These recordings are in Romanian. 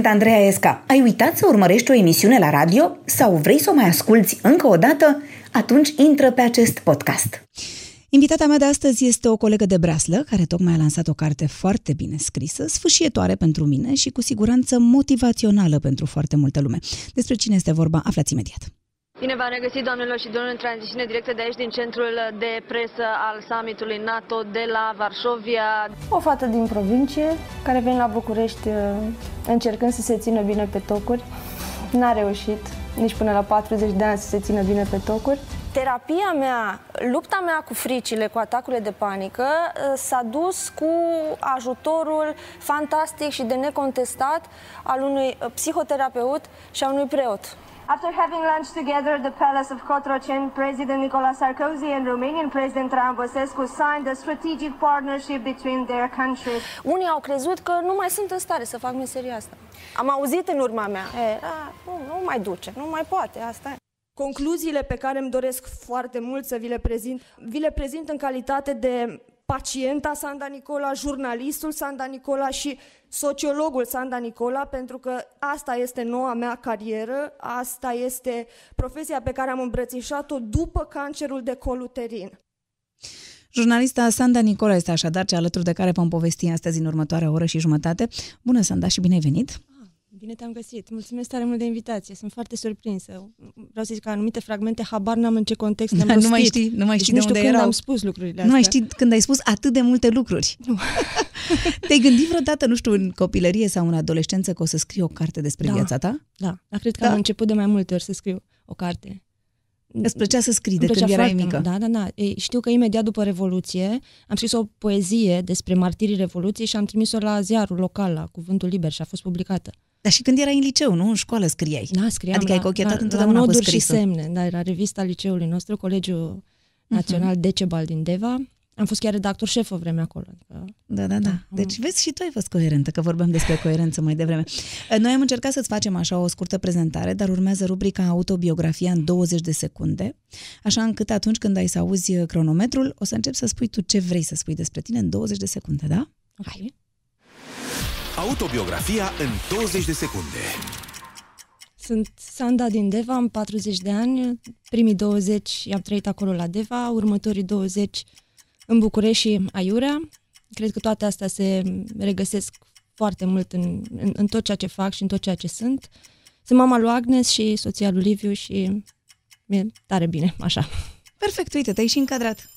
Sunt Andreea Esca. Ai uitat să urmărești o emisiune la radio sau vrei să o mai asculți încă o dată? Atunci intră pe acest podcast. Invitata mea de astăzi este o colegă de braslă care tocmai a lansat o carte foarte bine scrisă, sfâșietoare pentru mine și cu siguranță motivațională pentru foarte multă lume. Despre cine este vorba, aflați imediat. Bine v-am regăsit, doamnelor și domnilor, în tranziție directă de aici, din centrul de presă al summitului NATO de la Varșovia. O fată din provincie care vine la București uh, încercând să se țină bine pe tocuri. N-a reușit nici până la 40 de ani să se țină bine pe tocuri. Terapia mea, lupta mea cu fricile, cu atacurile de panică, uh, s-a dus cu ajutorul fantastic și de necontestat al unui uh, psihoterapeut și al unui preot. After having launched together the Palace of Cotroceni, President Nicolas Sarkozy and Romanian President Traian Băsescu signed a strategic partnership between their countries. Unii au crezut că nu mai sunt în stare să fac meseria asta. Am auzit în urma mea, e, a, nu, nu mai duce, nu mai poate, asta e. Concluziile pe care îmi doresc foarte mult să vi le prezint, vi le prezint în calitate de pacienta Sanda Nicola, jurnalistul Sanda Nicola și sociologul Sanda Nicola, pentru că asta este noua mea carieră, asta este profesia pe care am îmbrățișat-o după cancerul de coluterin. Jurnalista Sanda Nicola este așadar cea alături de care vom povesti astăzi în următoarea oră și jumătate. Bună, Sanda, și bine ai venit! Bine te-am găsit. Mulțumesc tare mult de invitație. Sunt foarte surprinsă. Vreau să zic că anumite fragmente habar n-am în ce context le-am Da, nu rostit. mai știi, nu mai Deci știi nu de știu unde când erau. am spus lucrurile astea. Nu mai știi când ai spus atât de multe lucruri. Nu. Te-ai gândit vreodată, nu știu, în copilărie sau în adolescență că o să scrii o carte despre Da. viața ta? Da, dar cred că Da? am început de mai multe ori să scriu o carte. Îți plăcea să scrii de Îmi când plăcea erai foarte mică? mult. Da, da, da. Ei, știu că imediat după Revoluție am scris o poezie despre martirii Revoluției și am trimis-o la ziarul local, la Cuvântul Liber și a fost publicată. Dar și când erai în liceu, nu? În școală scriai. Da, scriam Adică ai la, cochetat la, întotdeauna la cu noduri și scrisul. semne. Da, era revista liceului nostru, Colegiul Național Mhm. Decebal din Deva. Am fost chiar redactor șef o vreme acolo. Adică, Da, da, da. Da. Deci vezi și tu ai fost coerentă, că vorbeam despre coerență mai devreme. Noi am încercat să-ți facem așa o scurtă prezentare, dar urmează rubrica autobiografia în 20 de secunde, așa încât atunci când ai să auzi cronometrul, o să începi să spui tu ce vrei să spui despre tine în 20 de secunde, da? ok. Autobiografia în 20 de secunde. Sunt Sanda din Deva, am 40 de ani, primii 20 i-am trăit acolo la Deva, următorii 20 în București și Aiurea. Cred că toate astea se regăsesc foarte mult în, în, în tot ceea ce fac și în tot ceea ce sunt. Sunt mama lui Agnes și soția lui Liviu și mi-e tare bine, așa. Perfect, uite, te-ai și încadrat.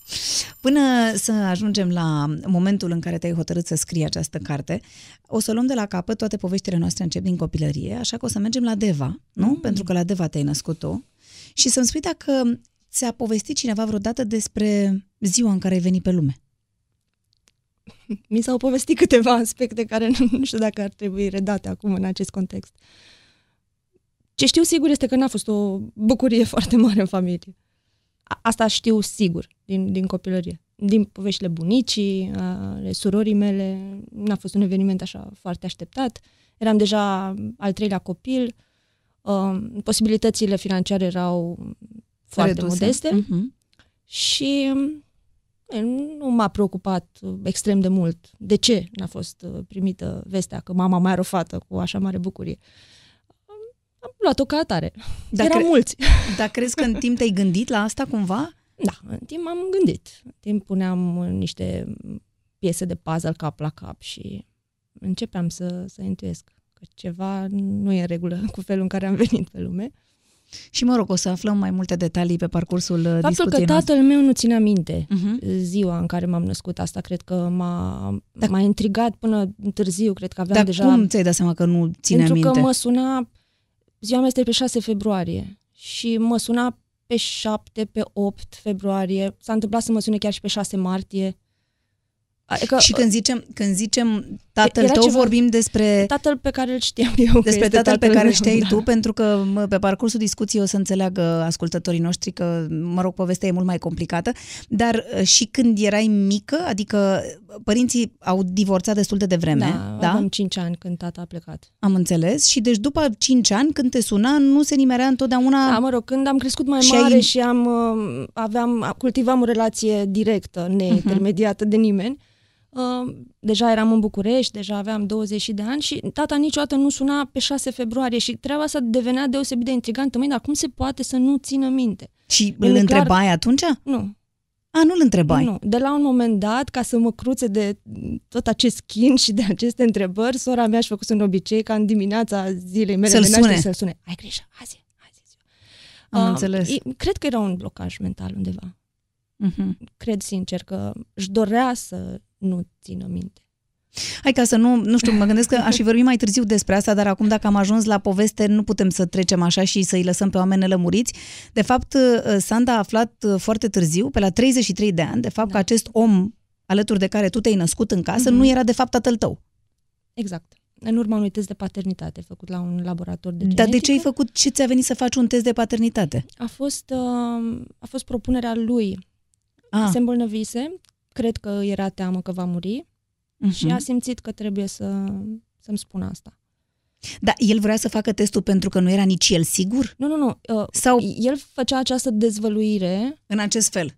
Până să ajungem la momentul în care te-ai hotărât să scrii această carte, o să luăm de la capăt, toate poveștile noastre încep din copilărie, așa că o să mergem la Deva, nu? Mm. Pentru că la Deva te-ai născut tu. Și să-mi spui dacă ți-a povestit cineva vreodată despre ziua în care ai venit pe lume. Mi s-au povestit câteva aspecte care nu, nu știu dacă ar trebui redate acum în acest context. Ce știu sigur este că n-a fost o bucurie foarte mare în familie. A- Asta știu sigur din, din copilărie. Din poveștile bunicii, ale surorii mele, n-a fost un eveniment așa foarte așteptat. Eram deja al treilea copil, um, posibilitățile financiare erau foarte Reduse. modeste Mhm. și e, nu m-a preocupat uh, extrem de mult de ce n-a fost uh, primită vestea că mama mai are o fată cu așa mare bucurie. Am, am luat-o ca atare. Dar Erau cre- mulți. Dar crezi că în timp te-ai gândit la asta cumva? Da, în timp am gândit. În timp puneam uh, niște piese de puzzle cap la cap și începeam să, să intuiesc că ceva nu e în regulă cu felul în care am venit pe lume. Și mă rog, o să aflăm mai multe detalii pe parcursul uh, Faptul că discuției noastre. tatăl meu nu ținea minte Mhm. ziua în care m-am născut, asta cred că m-a, m-a intrigat până târziu, cred că aveam Dar deja... cum ți-ai dat seama că nu ține pentru minte? că mă suna, ziua mea este pe 6 februarie și mă suna pe 7, pe 8 februarie, s-a întâmplat să mă sune chiar și pe 6 martie. Adică, Și când zicem, când zicem tatăl Era tău, ceva- vorbim despre tatăl pe care îl știam eu. că despre este tatăl pe care îl meu, știai da. tu, pentru că mă, pe parcursul discuției o să înțeleagă ascultătorii noștri că, mă rog, povestea e mult mai complicată, dar uh, și când erai mică, adică părinții au divorțat destul de devreme, Da, da? aveam 5 ani când tata a plecat. Am înțeles. Și deci după 5 ani, când te suna, nu se nimerea întotdeauna... Da, mă rog, când am crescut mai Și ai- mare și am, uh, aveam, cultivam o relație directă, Mhm. neintermediată de nimeni, Uh, deja eram în București, deja aveam 20 de ani și tata niciodată nu suna pe 6 februarie și treaba asta devenea deosebit de intrigantă. Măi, dar cum se poate să nu țină minte? Și îl întrebai atunci? Nu. A, nu-l întrebai? Nu. De la un moment dat, ca să mă cruțe de tot acest chin și de aceste întrebări, sora mea și făcut un obicei ca în dimineața zilei mele să-l de naștere sune. să-l sune. Ai grijă, azi e, azi e ziua. Am Uh, înțeles. e- Cred că era un blocaj mental undeva. Mhm. Cred sincer că își dorea să nu țină minte. Hai ca să nu, nu știu, mă gândesc că aș fi vorbit mai târziu despre asta, dar acum dacă am ajuns la poveste, nu putem să trecem așa și să-i lăsăm pe oameni nelămuriți. De fapt, uh, Sanda a aflat uh, foarte târziu, pe la 33 de ani, de fapt Da. că acest om alături de care tu te-ai născut în casă Mhm. nu era de fapt tatăl tău. Exact. În urma unui test de paternitate făcut la un laborator de Dar de genetică. ce ai făcut, ce ți-a venit să faci un test de paternitate? A fost, uh, a fost propunerea lui. Ah, Se îmbolnăvise, cred că era teamă că va muri mhm. și a simțit că trebuie să, să-mi spună asta. Dar el vrea să facă testul pentru că nu era nici el sigur? Nu, nu, nu. Uh, Sau el făcea această dezvăluire în acest fel?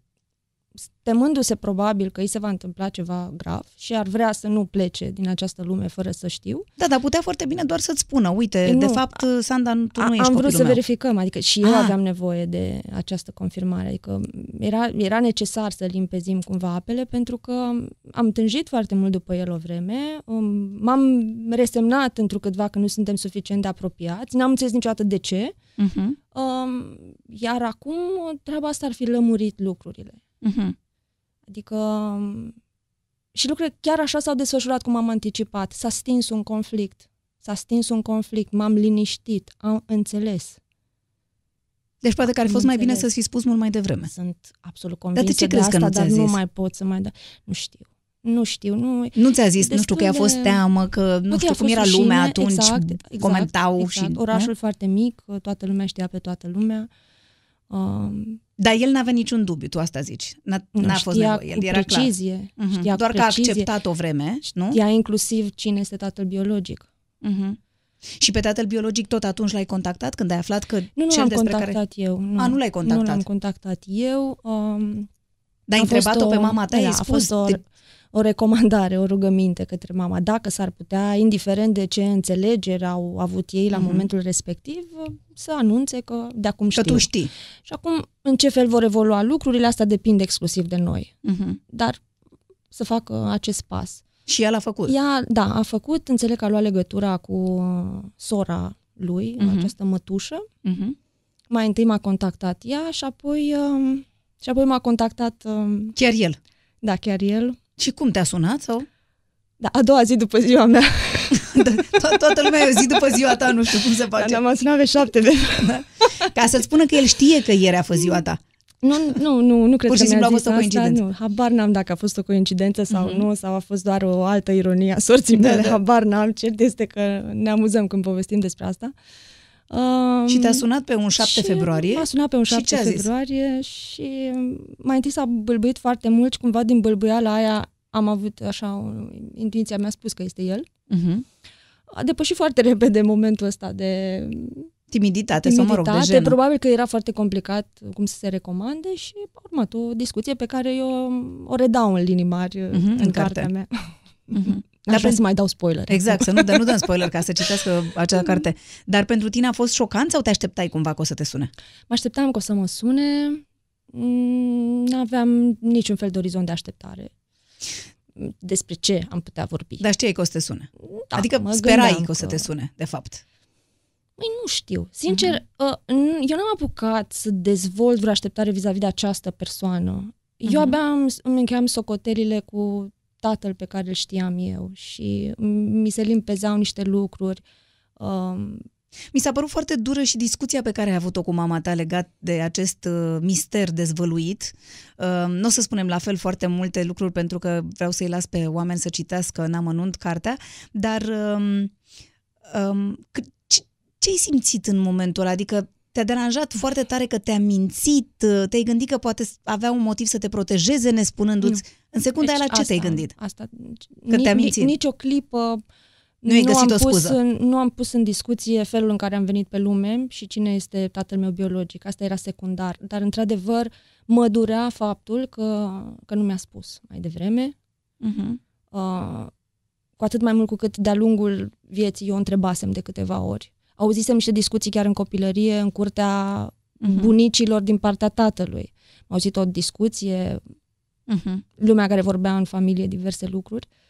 Temându-se probabil că îi se va întâmpla ceva grav și ar vrea să nu plece din această lume fără să știu. Da, dar putea foarte bine doar să-ți spună, uite, Nu, de fapt, Sanda, tu A- nu ești am vrut copilul să meu. verificăm, adică și eu Ah. aveam nevoie de această confirmare, adică era, era necesar să limpezim cumva apele pentru că am tânjit foarte mult după el o vreme, um, m-am resemnat întrucâtva că nu suntem suficient de apropiați, n-am înțeles niciodată de ce, Mhm, um, iar acum treaba asta ar fi lămurit lucrurile. mhm. Adică um, și lucrurile chiar așa s-au desfășurat cum am anticipat. S-a stins un conflict. S-a stins un conflict, m-am liniștit, am înțeles. Deci poate că ar fi Am fost mai bine înțeles. să-ți fi spus mult mai devreme. Sunt absolut de convinsă ce de, crezi că asta, nu ți-a dar nu zis? mai pot să mai da. Nu știu. Nu știu, nu... Nu ți-a zis, nu știu, că i-a Destul fost de- teamă, că nu Poate știu a cum fost era rușine, lumea atunci, exact, exact, comentau exact. și... Orașul nu? foarte mic, toată lumea știa pe toată lumea. Um, Dar el n-avea niciun dubiu, tu asta zici. N-a, nu, n-a fost știa nevoie, el cu era clar. precizie. Mhm. Știa Doar cu că a precizie. acceptat o vreme, nu? Știa inclusiv cine este tatăl biologic. Mhm. Și pe tatăl biologic tot atunci l-ai contactat când ai aflat că Nu, nu cel l-am despre contactat care... eu. Nu. A, nu l-ai contactat. Nu l-am contactat eu. Um, Dar ai a fost întrebat-o o- pe mama ta, da, ai a spus... fost o, de- o recomandare, o rugăminte către mama. Dacă s-ar putea, indiferent de ce înțelegeri au avut ei la Mhm. momentul respectiv, să anunțe că de acum Că știu. tu știi. Și acum, în ce fel vor evolua lucrurile, asta depinde exclusiv de noi. Mhm. Dar să facă acest pas. Și el a făcut. Ea, da, a făcut, înțeleg că a luat legătura cu uh, sora lui, Mhm. această mătușă. Mhm. Mai întâi m-a contactat ea și apoi, um, și apoi m-a contactat, um, Chiar el. da, chiar el. Și cum te-a sunat? sau? Da, a doua zi după ziua mea. To- Toată lumea e o zi după ziua ta, nu știu cum se face. Dar m-a sunat pe șapte de... Ca să-ți spună că el știe că ieri a fost ziua ta. Nu, nu, nu, nu cred Pur și că simplu mi-a a zis fost o asta, coincidență. Nu, habar n-am dacă a fost o coincidență sau Mhm. nu, sau a fost doar o altă ironie a sorții Da, mele, da. habar n-am. Cert este că ne amuzăm când povestim despre asta. Um, Și te-a sunat pe un 7 și februarie? M-a sunat pe un Și 7 ce a zis? februarie și mai întâi s-a bâlbâit foarte mult și cumva din bâlbâiala aia am avut așa, o, intuiția mi-a spus că este el. Mhm. A depășit foarte repede momentul ăsta de Timiditate, sau mă rog, de timiditate. jenă. Probabil că era foarte complicat cum să se recomande și a urmat o discuție pe care eu o redau în linii mari Mhm, în, în în carte. cartea mea. Mhm. Dar Dar Aș vrea pentru- să mai dau spoiler. Exact, să nu, dă- nu dăm spoiler ca să citească acea carte. Dar pentru tine a fost șocant sau te așteptai cumva că o să te sune? Mă așteptam că o să mă sune, nu aveam niciun fel de orizont de așteptare despre ce am putea vorbi. Dar știai că o să te sune. Da, adică mă sperai gândeam că o să te sune, de fapt. Măi, nu știu. Sincer, Mhm. uh, n- eu n-am apucat să dezvolt vreo așteptare vis-a-vis de această persoană. Eu Mhm. abia am, îmi încheiam socotelile cu tatăl pe care îl știam eu și mi se limpezeau niște lucruri. Um, Mi s-a părut foarte dură și discuția pe care ai avut-o cu mama ta legat de acest uh, mister dezvăluit. Uh, nu o să spunem la fel foarte multe lucruri pentru că vreau să-i las pe oameni să citească în amănunt cartea, dar um, um, c- ce, ce ai simțit în momentul ăla? Adică te-a deranjat foarte tare că te-a mințit, uh, te-ai gândit că poate avea un motiv să te protejeze nespunându-ți. În secunda aia la ce Deci te-ai asta- gândit? Asta, Că te-a mințit. Nici o clipă Nu ai găsit am o scuză. Pus în, nu am pus în discuție felul în care am venit pe lume și cine este tatăl meu biologic. Asta era secundar. Dar, într-adevăr, mă durea faptul că, că nu mi-a spus mai devreme. Uh-huh. Uh, cu atât mai mult cu cât de-a lungul vieții eu o întrebasem de câteva ori. Auzisem niște discuții chiar în copilărie, în curtea uh-huh. bunicilor din partea tatălui. Am auzit o discuție, uh-huh. lumea care vorbea în familie diverse lucruri. Uh,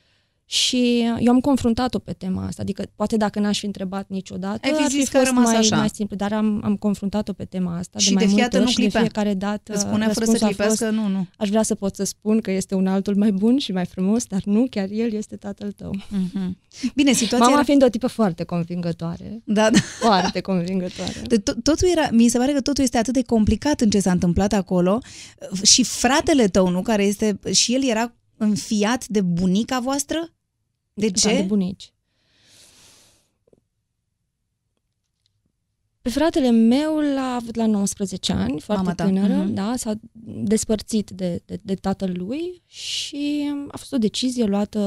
și eu am confruntat-o pe tema asta, adică poate dacă n-aș fi întrebat niciodată, Ai fi ar zis fi că fost mai, așa. mai simplu, dar am, am confruntat-o pe tema asta și de mai de multe ori nu și de fiecare dată Îți spunea fără să clipească, nu, nu. Aș vrea să pot să spun că este un altul mai bun și mai frumos, dar nu, chiar el este tatăl tău. Mm-hmm. Bine, situația Mama era... fiind o tipă foarte convingătoare. Da, da. Foarte convingătoare. Totul era, mi se pare că totul este atât de complicat în ce s-a întâmplat acolo și fratele tău, nu, care este, și el era înfiat de bunica voastră? De ce? Da, de bunici. Pe fratele meu l-a avut la 19 ani, foarte Mama ta. tânără, Mhm. da, s-a despărțit de, de, de tatăl lui și a fost o decizie luată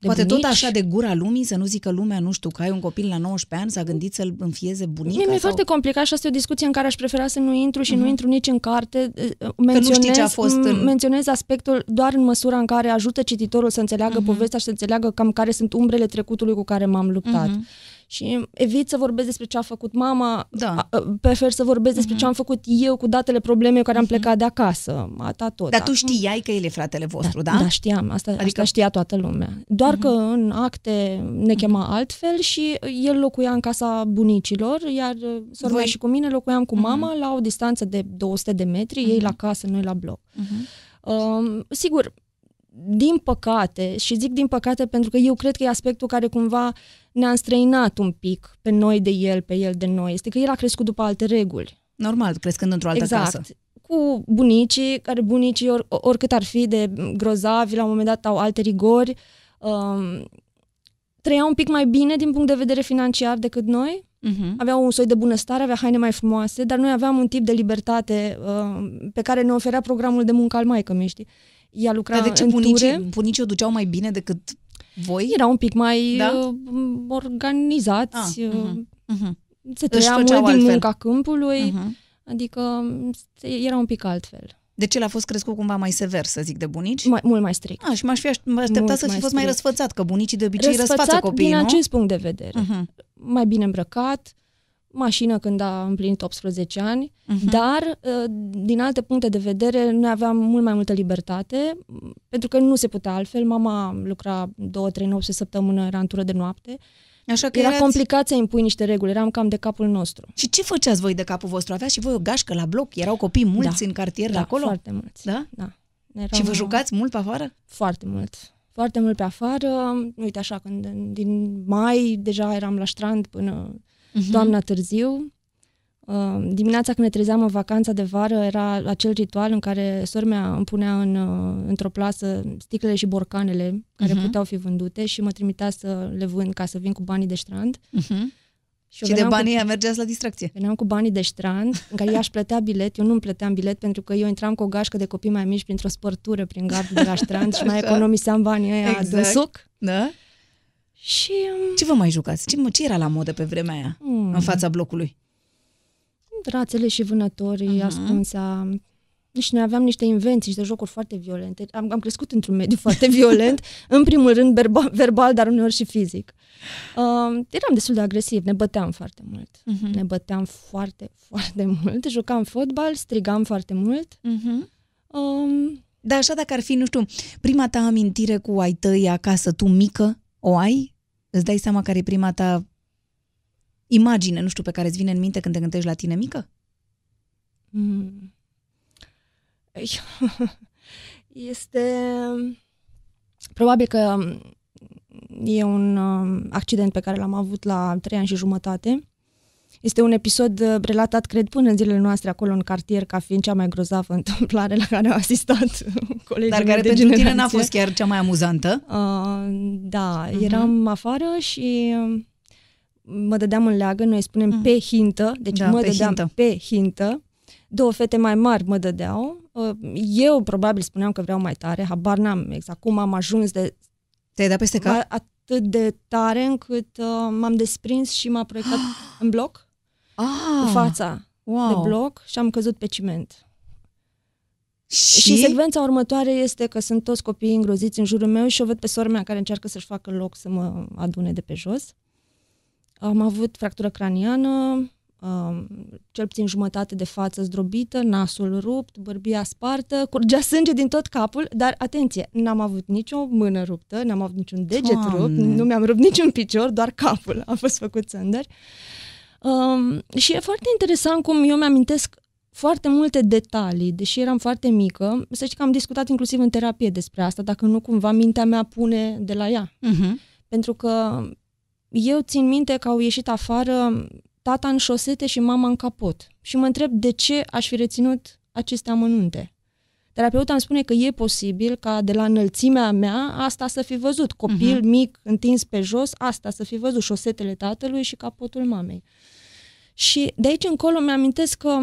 de Poate bunici. tot așa de gura lumii, să nu zică lumea, nu știu, că ai un copil la 19 ani, s-a gândit să-l înfieze bunica? Mie mi-e sau... foarte complicat și asta e o discuție în care aș prefera să nu intru și Mhm. nu intru nici în carte. nu știi ce a fost în- Menționez aspectul doar în măsura în care ajută cititorul să înțeleagă Mhm. povestea și să înțeleagă cam care sunt umbrele trecutului cu care m-am luptat. Mhm. Și evit să vorbesc despre ce a făcut mama, Da. a- a- prefer să vorbesc despre ce am făcut eu cu datele probleme cu care am plecat de acasă. Ata tot. Dar tu Acum- știai că el e fratele vostru, da? Da, știam. Asta, adică... asta știa toată lumea. Doar că în acte ne chema altfel și el locuia în casa bunicilor, iar uh, sora mea Voi- și cu mine locuiam cu mama la o distanță de 200 de metri, ei la casă, noi la bloc. Um, sigur, din păcate, și zic din păcate pentru că eu cred că e aspectul care cumva ne-a înstrăinat un pic pe noi de el, pe el de noi, este că el a crescut după alte reguli. Normal, crescând într-o altă exact. casă. Cu bunicii, care bunicii, or, oricât ar fi de grozavi, la un moment dat au alte rigori, um, trăiau un pic mai bine din punct de vedere financiar decât noi, Uh-huh. aveau un soi de bunăstare, avea haine mai frumoase, dar noi aveam un tip de libertate uh, pe care ne oferea programul de muncă al maică mi știi. Ea lucra Dar de ce în bunicii, ture, bunicii o duceau mai bine decât voi? erau un pic mai Da? uh, organizați, Ah, uh, mhm, mhm. se Își trăia făceau mult din altfel. munca câmpului, Uh-huh. adică era un pic altfel. Deci el a fost crescut cumva mai sever, să zic, de bunici? Mai, mult mai strict. Ah, și m-aș fi aș- m-aș aștepta Mult să fi mai fost mai strict. răsfățat, că bunicii de obicei răsfață Răsfățat copiii, din nu? acest punct de vedere. Uh-huh. Mai bine îmbrăcat, mașină când a împlinit 18 ani, Mhm. dar uh, din alte puncte de vedere noi aveam mult mai multă libertate, m, pentru că nu se putea altfel. Mama lucra două, trei nopți pe săptămână, era în tură de noapte. Așa că Era erați... complicat să impui niște reguli, eram cam de capul nostru. Și ce făceați voi de capul vostru? Aveați și voi o gașcă la bloc? Erau copii mulți Da. în cartier da, acolo? foarte mulți. Da? da. Eram, Și vă jucați mult pe afară? Foarte mult. Foarte mult pe afară. Uite așa, când din mai deja eram la strand până Mhm. toamna târziu. Uh, dimineața când ne trezeam în vacanța de vară era acel ritual în care sora mea îmi punea în, uh, într-o plasă sticlele și borcanele care Mhm. puteau fi vândute și mă trimitea să le vând ca să vin cu banii de strand. Uh-huh. Și, eu Și de veneam banii cu, ăia mergeați la distracție. veneam cu banii de strand, în care ea își plătea bilet, eu nu îmi plăteam bilet pentru că eu intram cu o gașcă de copii mai mici printr-o spărtură prin gardul de la strand și mai Așa. economiseam banii ăia Exact. din suc. Da? Și um, Ce vă mai jucați? Ce, mă, ce era la modă pe vremea aia? Mm. În fața blocului? rațele și vânătorii, Mhm. uh-huh. ascunsa. Deci noi aveam niște invenții, niște jocuri foarte violente. Am, am crescut într-un mediu foarte violent, în primul rând verbal, verbal dar uneori și fizic. Uh, eram destul de agresiv, ne băteam foarte mult. Mhm. Ne băteam foarte, foarte mult. Jucam fotbal, strigam foarte mult. Uh-huh. Um, Dar așa dacă ar fi, nu știu, prima ta amintire cu ai tăi acasă, tu mică, o ai? Îți dai seama care e prima ta imagine, nu știu, pe care îți vine în minte când te gândești la tine mică? Mm. Este probabil că e un um, accident pe care l-am avut la trei ani și jumătate. Este un episod uh, relatat, cred, până în zilele noastre acolo în cartier, ca fiind cea mai grozavă întâmplare la care au asistat colegii Dar mei care de pentru tine n-a generație. fost chiar cea mai amuzantă. Uh, da, Mhm. eram afară și um, mă dădeam în leagă, noi spunem Mhm. pe hintă, deci Da, mă pe dădeam hintă. pe hintă. Două fete mai mari mă dădeau. Uh, Eu probabil spuneam că vreau mai tare, habar n-am exact cum am ajuns de Te-ai dat peste cap? a- atât de tare încât uh, m-am desprins și m-a proiectat în bloc, Ah, în fața wow. de bloc și am căzut pe ciment. Și? și secvența următoare este că sunt toți copiii îngroziți în jurul meu și o văd pe sora mea care încearcă să-și facă loc să mă adune de pe jos. Am avut fractură craniană, um, cel puțin jumătate de față zdrobită, nasul rupt, bărbia spartă, curgea sânge din tot capul, dar atenție, n-am avut nicio mână ruptă, n-am avut niciun deget Doamne. rupt, nu mi-am rupt niciun picior, doar capul a fost făcut țândări. Um, și e foarte interesant cum eu mi-amintesc foarte multe detalii, deși eram foarte mică. Să știi că am discutat inclusiv în terapie despre asta, dacă nu cumva mintea mea pune de la ea. Uh-huh. Pentru că eu țin minte că au ieșit afară tata în șosete și mama în capot. Și mă întreb de ce aș fi reținut aceste amănunte. Terapeuta îmi spune că e posibil ca de la înălțimea mea asta să fi văzut. Copil uh-huh. mic, întins pe jos, asta să fi văzut șosetele tatălui și capotul mamei. Și de aici încolo mi-amintesc că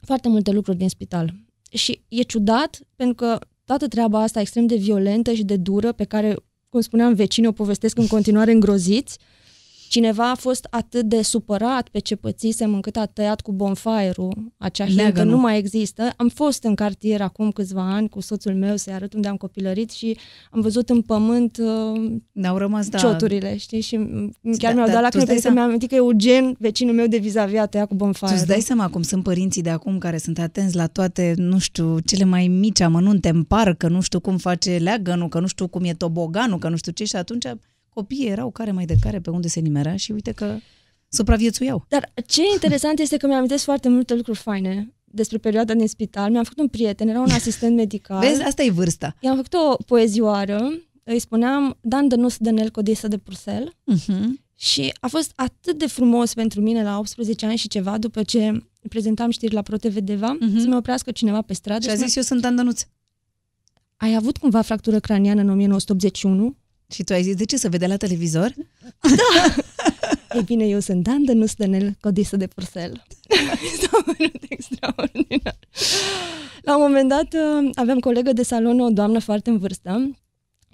foarte multe lucruri din spital. Și e ciudat pentru că toată treaba asta extrem de violentă și de dură, pe care, cum spuneam, vecinii o povestesc în continuare îngroziți, cineva a fost atât de supărat pe ce pățisem încât a tăiat cu bonfire-ul acea că nu mai există. Am fost în cartier acum câțiva ani cu soțul meu să-i arăt unde am copilărit și am văzut în pământ uh, N-au rămas, da. cioturile, știi? Și chiar da, mi-au dat lacrimi pentru că mi-am amintit că Eugen, vecinul meu de vis-a-vis, a tăiat cu bonfire Tu îți dai seama cum sunt părinții de acum care sunt atenți la toate, nu știu, cele mai mici amănunte în parc, că nu știu cum face leagănul, că nu știu cum e toboganul, că nu știu ce și atunci copiii erau care mai de care pe unde se nimerea și uite că supraviețuiau. Dar ce interesant este că mi-am foarte multe lucruri faine despre perioada din spital. Mi-am făcut un prieten, era un asistent medical. Vezi, asta e vârsta. I-am făcut o poezioară, îi spuneam Dan de nus de nel codisă de Pursel uh-huh. și a fost atât de frumos pentru mine la 18 ani și ceva, după ce prezentam știri la ProTV Deva, uh-huh. să mă oprească cineva pe stradă. Și a zis, eu sunt Dan Dănuț. Ai avut cumva fractură craniană în 1981? Și tu ai zis, de ce să vede la televizor? Da! Ei bine, eu sunt Dan de nu Dănel, codisă de Pursel. extraordinar. La un moment dat uh, aveam colegă de salon, o doamnă foarte în vârstă,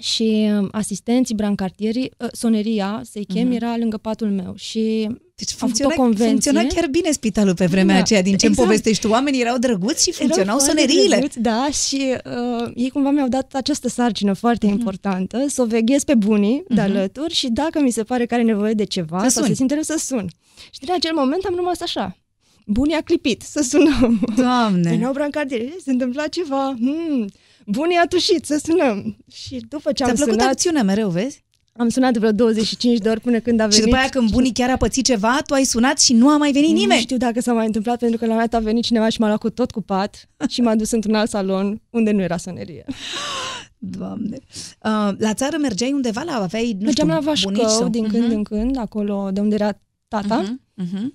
și um, asistenții, brancartierii, uh, soneria, să-i chem, uh-huh. era lângă patul meu și deci funcționa, funcționa chiar bine spitalul pe vremea da, aceea, din ce exact. povestești Oamenii erau drăguți și funcționau erau soneriile. Drăguți, da, și uh, ei cumva mi-au dat această sarcină foarte uh-huh. importantă, să o veghez pe bunii uh-huh. de alături și dacă mi se pare că are nevoie de ceva să sau se simte să sun. Și din acel moment am rămas așa. Bunii a clipit, să sunăm. Doamne! Veneau brancardieri, se întâmpla ceva. Hmm Bunii a tușit, să sunăm. Și după ce am Ți-a plăcut sunat... acțiunea mereu, vezi? Am sunat vreo 25 de ori până când a venit. Și după aia când bunii chiar a pățit ceva, tu ai sunat și nu a mai venit nimeni. Nu știu dacă s-a mai întâmplat, pentru că la mea a venit cineva și m-a luat cu tot cu pat și m-a dus într-un alt salon unde nu era sonerie. Doamne. Uh, la țară mergeai undeva la aveai, nu Mergeam știu, la Vașcău sau... din când uh-huh. în când, acolo de unde era tata. Uh-huh. Uh-huh.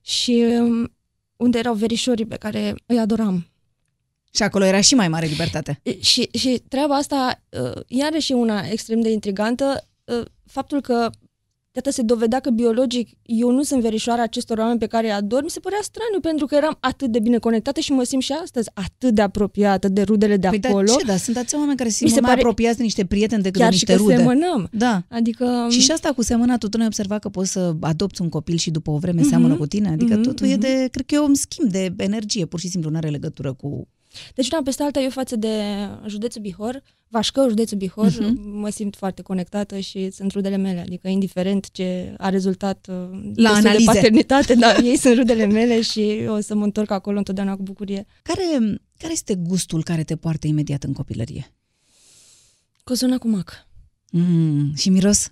Și um, unde erau verișorii pe care îi adoram. Și acolo era și mai mare libertate. Și, și treaba asta, uh, iarăși e una extrem de intrigantă, uh, faptul că Iată, se dovedea că biologic eu nu sunt verișoara acestor oameni pe care îi ador, mi se părea straniu pentru că eram atât de bine conectată și mă simt și astăzi atât de apropiată de rudele de păi acolo. Da, ce, da, sunt atâția oameni care se simt mai pare... apropiați de niște prieteni decât de niște și rude. semănăm. Da. Adică... Și și asta cu semănatul, tu nu ai observat că poți să adopți un copil și după o vreme mm-hmm. seamănă cu tine? Adică mm-hmm. totul mm-hmm. e de, cred că e un schimb de energie, pur și simplu nu are legătură cu deci, una peste alta, eu față de județul Bihor, Vașcău, județul Bihor, uh-huh. mă simt foarte conectată și sunt rudele mele, adică indiferent ce a rezultat uh, la analize. de paternitate, dar ei sunt rudele mele și o să mă întorc acolo întotdeauna cu bucurie. Care, care este gustul care te poartă imediat în copilărie? Cozona cu mac. Mm, și miros?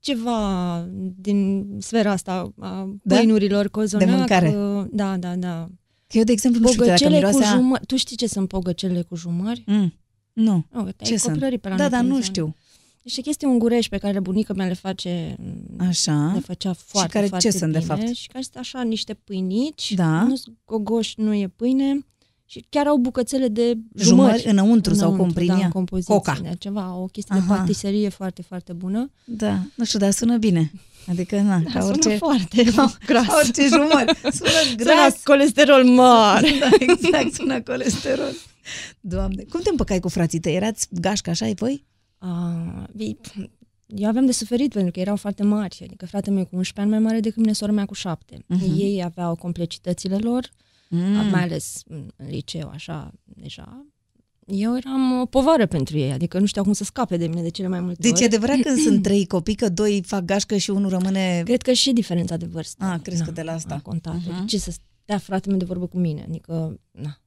Ceva din sfera asta a da? pâinurilor, cozonac. De mâncare. Da, da, da. Eu, de exemplu, nu știu dacă miroasea... cu jumări. Tu știi ce sunt pogăcele cu jumări? Mm. Nu. Oh, ce sunt? Pe la da, dar nu știu. Niște chestii ungurești pe care bunica mea le face, așa. le făcea foarte, și care foarte ce bine. sunt, de fapt? Și care sunt așa niște pâinici, da. nu gogoși, nu e pâine, și chiar au bucățele de jumări, jumări înăuntru, sau cum prin da, compoziție, Coca. ceva, o chestie Aha. de patiserie foarte, foarte bună. Da, nu știu, dar sună bine. Adică, na, da, ca orice... Sună foarte gras. orice jumări. Sună gras. Sună colesterol mare. da, exact, sună colesterol. Doamne, cum te împăcai cu frații tăi? Erați gașcă așa ai voi? Uh, eu aveam de suferit pentru că erau foarte mari. Adică fratele meu cu 11 ani mai mare decât mine, sora mea cu 7. Uh-huh. Mhm. Ei aveau complexitățile lor mm. mai ales în liceu, așa, deja, eu eram o povară pentru ei, adică nu știau cum să scape de mine de cele mai multe Deci ori. e adevărat că sunt trei copii, că doi fac gașcă și unul rămâne... Cred că și diferența de vârstă. Ah, crezi că de la asta. A contat. Mhm. Uh-huh. Ce să stea fratele meu de vorbă cu mine, adică, na.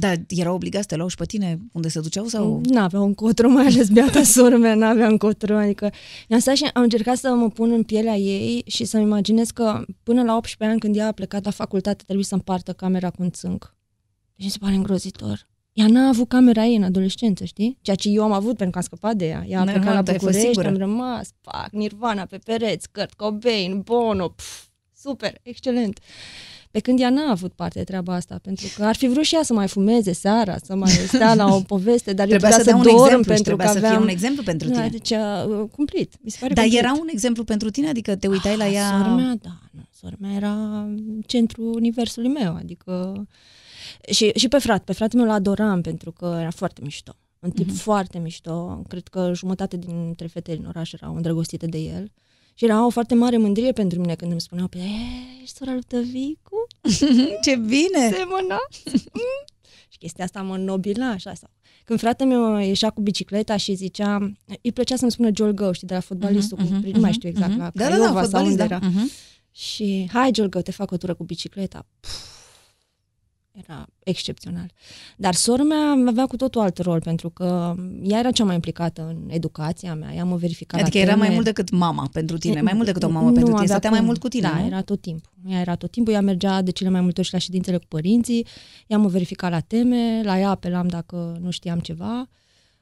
Da, erau obligați să te luau și pe tine unde se duceau sau... Nu aveau încotro, mai ales beata soră mea n-avea încotro, adică am stat și am încercat să mă pun în pielea ei și să-mi imaginez că până la 18 ani când ea a plecat la facultate trebuie să împartă camera cu un țânc. Deci mi se pare îngrozitor. Ea n-a avut camera ei în adolescență, știi? Ceea ce eu am avut pentru că am scăpat de ea. Ea a Da, plecat la da, ai fost București, sigură. am rămas, pac, Nirvana pe pereți, Kurt Cobain, Bono, pf, super, excelent. Pe când ea n-a avut parte de treaba asta, pentru că ar fi vrut și ea să mai fumeze seara, să mai stea la o poveste, dar Trebuia eu să trebuia dea să un dorm exemplu și pentru că trebuia să fie aveam... un exemplu pentru Da, tine. deci a uh, cumplit. Mi se pare Dar cumplit. era un exemplu pentru tine? Adică te uitai la ea... Sora mea, da, nu, sora mea era centrul universului meu, adică... Și, și pe frate, pe fratele meu l-adoram pentru că era foarte mișto. Un tip Mhm. foarte mișto. Cred că jumătate dintre fetele din oraș erau îndrăgostite de el. Și era o foarte mare mândrie pentru mine când îmi spuneau pe "E, ești sora lui Tăvicu? Ce bine! Semăna? și chestia asta mă nobila așa sau. Când fratele meu ieșea cu bicicleta și zicea, îi plăcea să-mi spună Joel Go, știi, de la fotbalistul, Mhm, uh-huh, mhm, nu mai mhm, știu exact, mhm. la Da, da, da, Craiova sau fotbalist, unde da. era. Mhm. Și hai, Joel, că te fac o tură cu bicicleta. Puf, era excepțional. Dar sora mea avea cu totul alt rol, pentru că ea era cea mai implicată în educația mea, ea mă verifica la Adică era mai teme. mult decât mama pentru tine, mai mult decât o mamă Nu pentru tine, avea stătea mai cum. mult cu tine, Da, nu? era tot timpul. Ea era tot timpul, ea mergea de cele mai multe ori și la ședințele cu părinții, ea mă verifica la teme, la ea apelam dacă nu știam ceva,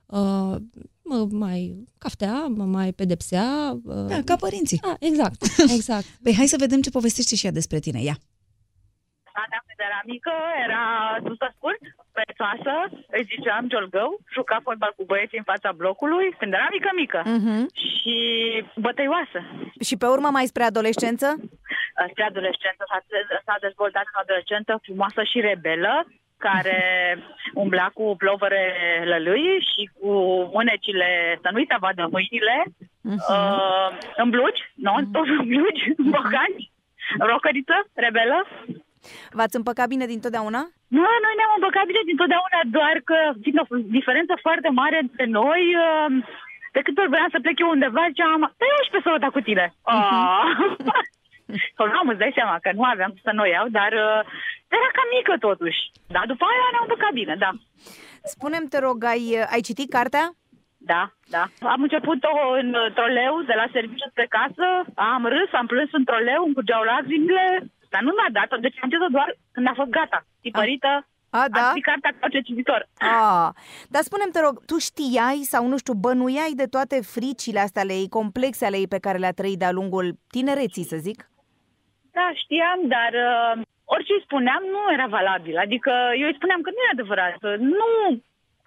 uh, mă mai caftea, mă mai pedepsea. Uh, Da, ca părinții. da, exact, exact. Păi hai să vedem ce povestește și ea despre tine. Ia. Fata când era mică, era dusă scurt, prețoasă, îi ziceam Giolgău, juca fotbal cu băieții în fața blocului, când era mică, mică. Mhm. Și bătăioasă. Și pe urmă mai spre adolescență? Spre adolescență s-a, s-a dezvoltat în adolescentă frumoasă și rebelă, care umbla cu plovăre lălâi și cu mânecile, să nu-i se vadă mâinile, uh, în blugi, nu, tot în blugi, în bocani, rocăriță, rebelă. V-ați împăcat bine dintotdeauna? Nu, noi ne-am împăcat bine dintotdeauna, doar că fiind o diferență foarte mare între noi, uh, de câte ori voiam să plec eu undeva, ziceam, stai eu și pe sorota cu tine. Ah. Sau nu, îți dai seama că nu aveam să nu o iau, dar uh, era cam mică totuși. Dar după aia ne-am împăcat bine, da. Spune-mi, te rog, ai, ai citit cartea? Da, da. Am început-o în uh, troleu de la serviciu spre casă, am râs, am plâns în troleu, îmi curgeau lacrimile, dar nu mi-a dat-o, deci am citit-o doar când a fost gata, tipărită, A, am da? citit cartea ca ce cititor. Ah, dar spune-mi, te rog, tu știai sau, nu știu, bănuiai de toate fricile astea ale ei, complexe ale ei pe care le-a trăit de-a lungul tinereții, să zic? Da, știam, dar uh, orice îi spuneam nu era valabil. Adică eu îi spuneam că nu e adevărat. Nu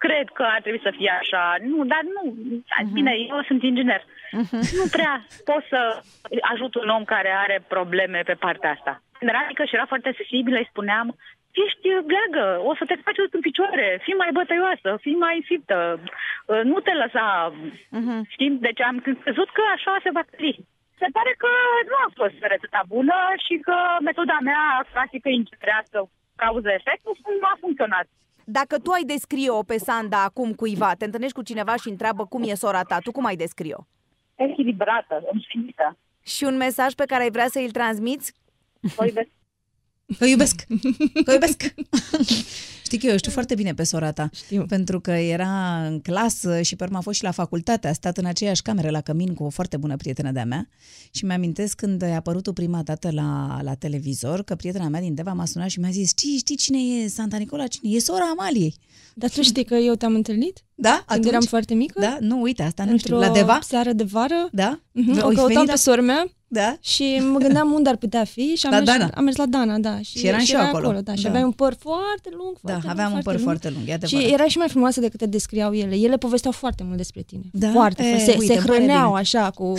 cred că ar trebui să fie așa. Nu, dar nu. Uh-huh. Bine, eu sunt inginer. Uh-huh. Nu prea pot să ajut un om care are probleme pe partea asta. Când era mică și era foarte sensibilă, îi spuneam ești bleagă, o să te faci în picioare, fii mai bătăioasă, fii mai fiptă, uh, nu te lăsa, Mhm. știi? Deci am crezut că așa se va trăi. Se pare că nu a fost rețeta bună și că metoda mea clasică integrează cauză-efect nu a funcționat. Dacă tu ai descrie-o pe Sanda acum cuiva, te întâlnești cu cineva și întreabă cum e sora ta, tu cum ai descrie-o? Echilibrată, înfinită. Și un mesaj pe care ai vrea să îl transmiți? O iubesc. Că iubesc! Că iubesc! Știi că eu știu foarte bine pe sora ta. Știu. Pentru că era în clasă și pe urmă a fost și la facultate. A stat în aceeași cameră la cămin cu o foarte bună prietenă de-a mea. Și mi-amintesc când a apărut o prima dată la, la televizor, că prietena mea din Deva m-a sunat și mi-a zis știi, știi cine e Santa Nicola? Cine? E sora Amaliei. Dar tu știi că eu te-am întâlnit? Da? Când Atunci? eram foarte mică? Da? Nu, uite, asta nu știu. Într-o La Deva? seară de vară? Da? Mhm, Oi O căutam venit pe la- sora mea Da? și mă gândeam unde ar putea fi și am, La mers, Dana. am mers la Dana, da. Și, Și eram și eu era acolo. da. Și Da. aveai un păr foarte lung, Da, foarte aveam lung, un păr lung. foarte lung, e adevărat. Și era și mai frumoasă decât te descriau ele. Ele povesteau foarte mult despre tine. Da? Foarte. E, se, uite, se îmi pare hrăneau bine. așa cu...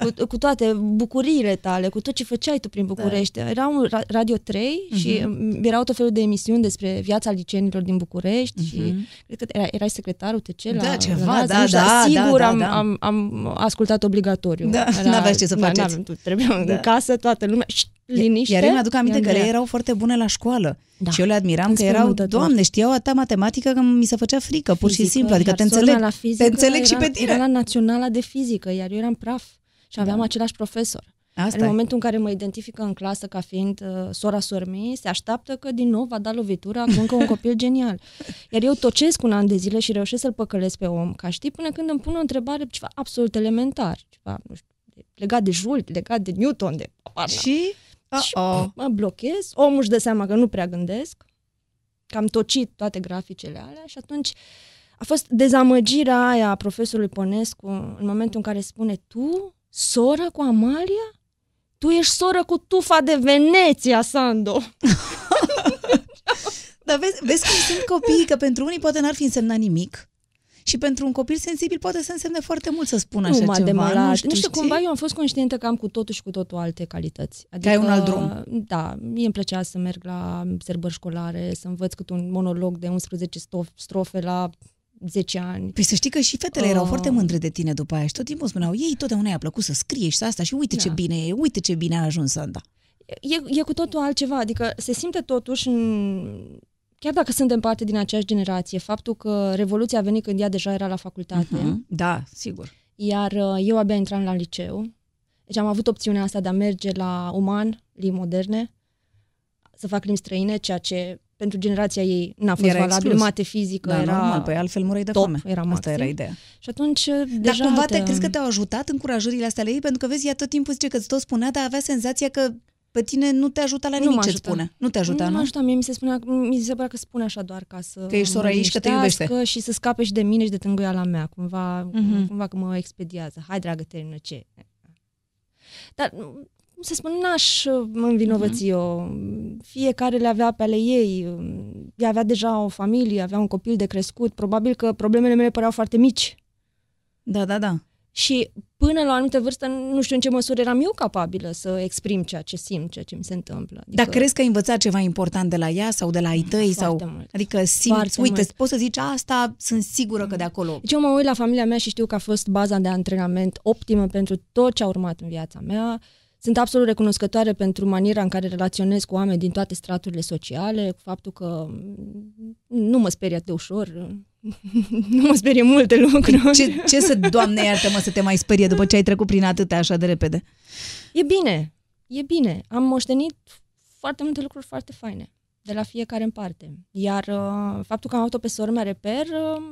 cu, cu toate bucuriile tale, cu tot ce făceai tu prin București. Da. Era un ra- Radio 3 uh-huh. și mm, erau tot felul de emisiuni despre viața licenilor din București uh-huh. și cred că era, erai secretarul TC la Da, ceva, la da, nu știu, da, sigur da, am, da. am, am ascultat obligatoriu. Da, n-aveați ce să faceți. N-aveam, tu trebuia Da. în casă, toată lumea, șt, liniște. Iar eu mi-aduc aminte că Andreea. ele erau foarte bune la școală. Da. Și eu le admiram că erau, Înspăimântător. doamne, știau atâta matematică că mi se făcea frică, pur și Fizică, simplu. Adică iar te sora înțeleg, la fizică te înțeleg și era, pe tine. Era la naționala de fizică, iar eu eram praf și aveam același profesor. Asta în e. momentul în care mă identifică în clasă ca fiind uh, sora sormii, se așteaptă că din nou va da lovitura cu încă un copil genial. Iar eu tocesc un an de zile și reușesc să-l păcălesc pe om, ca știi, până când îmi pun o întrebare ceva absolut elementar, ceva, nu știu, legat de Joule, legat de Newton, de... Și? Și Uh-oh. mă blochez, omul își dă seama că nu prea gândesc, că am tocit toate graficele alea și atunci a fost dezamăgirea aia a profesorului Pănescu în momentul în care spune tu, soră cu Amalia? Tu ești soră cu tufa de Veneția, Sando. Dar vezi, vezi cum sunt copiii, că pentru unii poate n-ar fi însemnat nimic. Și pentru un copil sensibil poate să însemne foarte mult să spună așa nu m-a ceva. demolat. Nu știu, nu știu știi? cumva eu am fost conștientă că am cu totul și cu totul alte calități. Adică, ai un alt drum. Da, mie îmi plăcea să merg la sărbări școlare, să învăț cât un monolog de 11 stof- strofe la 10 ani. Păi să știi că și fetele erau Oh. foarte mândre de tine după aia și tot timpul spuneau, ei totdeauna i-a plăcut să scrie și să asta și uite ce Da. bine e, uite ce bine a ajuns Sanda. E, e cu totul altceva, adică se simte totuși, în, chiar dacă suntem parte din aceeași generație, faptul că Revoluția a venit când ea deja era la facultate, Mhm. Da, sigur. iar uh, eu abia intram la liceu, deci am avut opțiunea asta de a merge la uman, limbi moderne, să fac limbi străine, ceea ce pentru generația ei n-a fost Era valabil, exclus. mate fizică Da, era normal, păi altfel mureai de top, foame. era Asta maxim. era ideea. Și atunci uh, Dar deja cumva te... te crezi că te-au ajutat încurajările astea ale ei? Pentru că vezi, ea tot timpul zice că îți tot spunea, dar avea senzația că pe tine nu te ajuta la Nu nimic mă ce-ți ajuta. spune. Nu te ajuta, nu? nu? mă ajuta, mie mi se, spunea, mi se părea că spune așa doar ca să Că ești sora mă ei și că te iubește. liniștească și să scape și de mine și de tângâiala mea, cumva, Mhm. cumva că mă expediază. Hai, dragă, termină, ce? Dar, cum să spun, n-aș uh, mă învinovăți Mhm. eu. Fiecare le avea pe ale ei. Ea avea deja o familie, avea un copil de crescut. Probabil că problemele mele păreau foarte mici. Da, da, da. Și până la o anumită vârstă, nu știu în ce măsură eram eu capabilă să exprim ceea ce simt, ceea ce mi se întâmplă. Adică, Dar crezi că ai învățat ceva important de la ea sau de la ai tăi? Foarte sau mult. Adică simți, Foarte uite, mult. poți să zici asta, sunt sigură că de acolo. Deci eu mă uit la familia mea și știu că a fost baza de antrenament optimă pentru tot ce a urmat în viața mea. Sunt absolut recunoscătoare pentru maniera în care relaționez cu oameni din toate straturile sociale, cu faptul că mm, nu mă sperie atât de ușor, nu mă sperie multe lucruri. Ce, ce să, doamne iartă-mă, să te mai sperie după ce ai trecut prin atâtea așa de repede? E bine, e bine. Am moștenit foarte multe lucruri foarte faine de la fiecare în parte. Iar uh, faptul că am avut-o pe sora mea reper uh,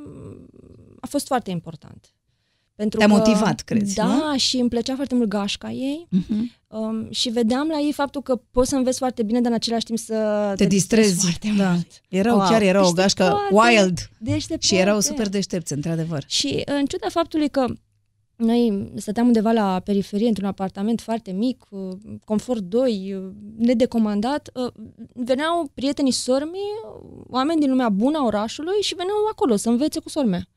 a fost foarte important. Pentru Te-a că, motivat, crezi, Da, nu? și îmi plăcea foarte mult gașca ei Uh-huh. um, și vedeam la ei faptul că poți să înveți foarte bine, dar în același timp să Te distrezi. foarte Da. mult. Erau, Wow. chiar erau o gașcă Deșteptate. wild. Deșteptate. Și erau super deștepți, într-adevăr. Și în ciuda faptului că noi stăteam undeva la periferie, într-un apartament foarte mic, uh, confort 2, uh, nedecomandat, uh, veneau prietenii sormii, oameni din lumea bună a orașului și veneau acolo să învețe cu sormea.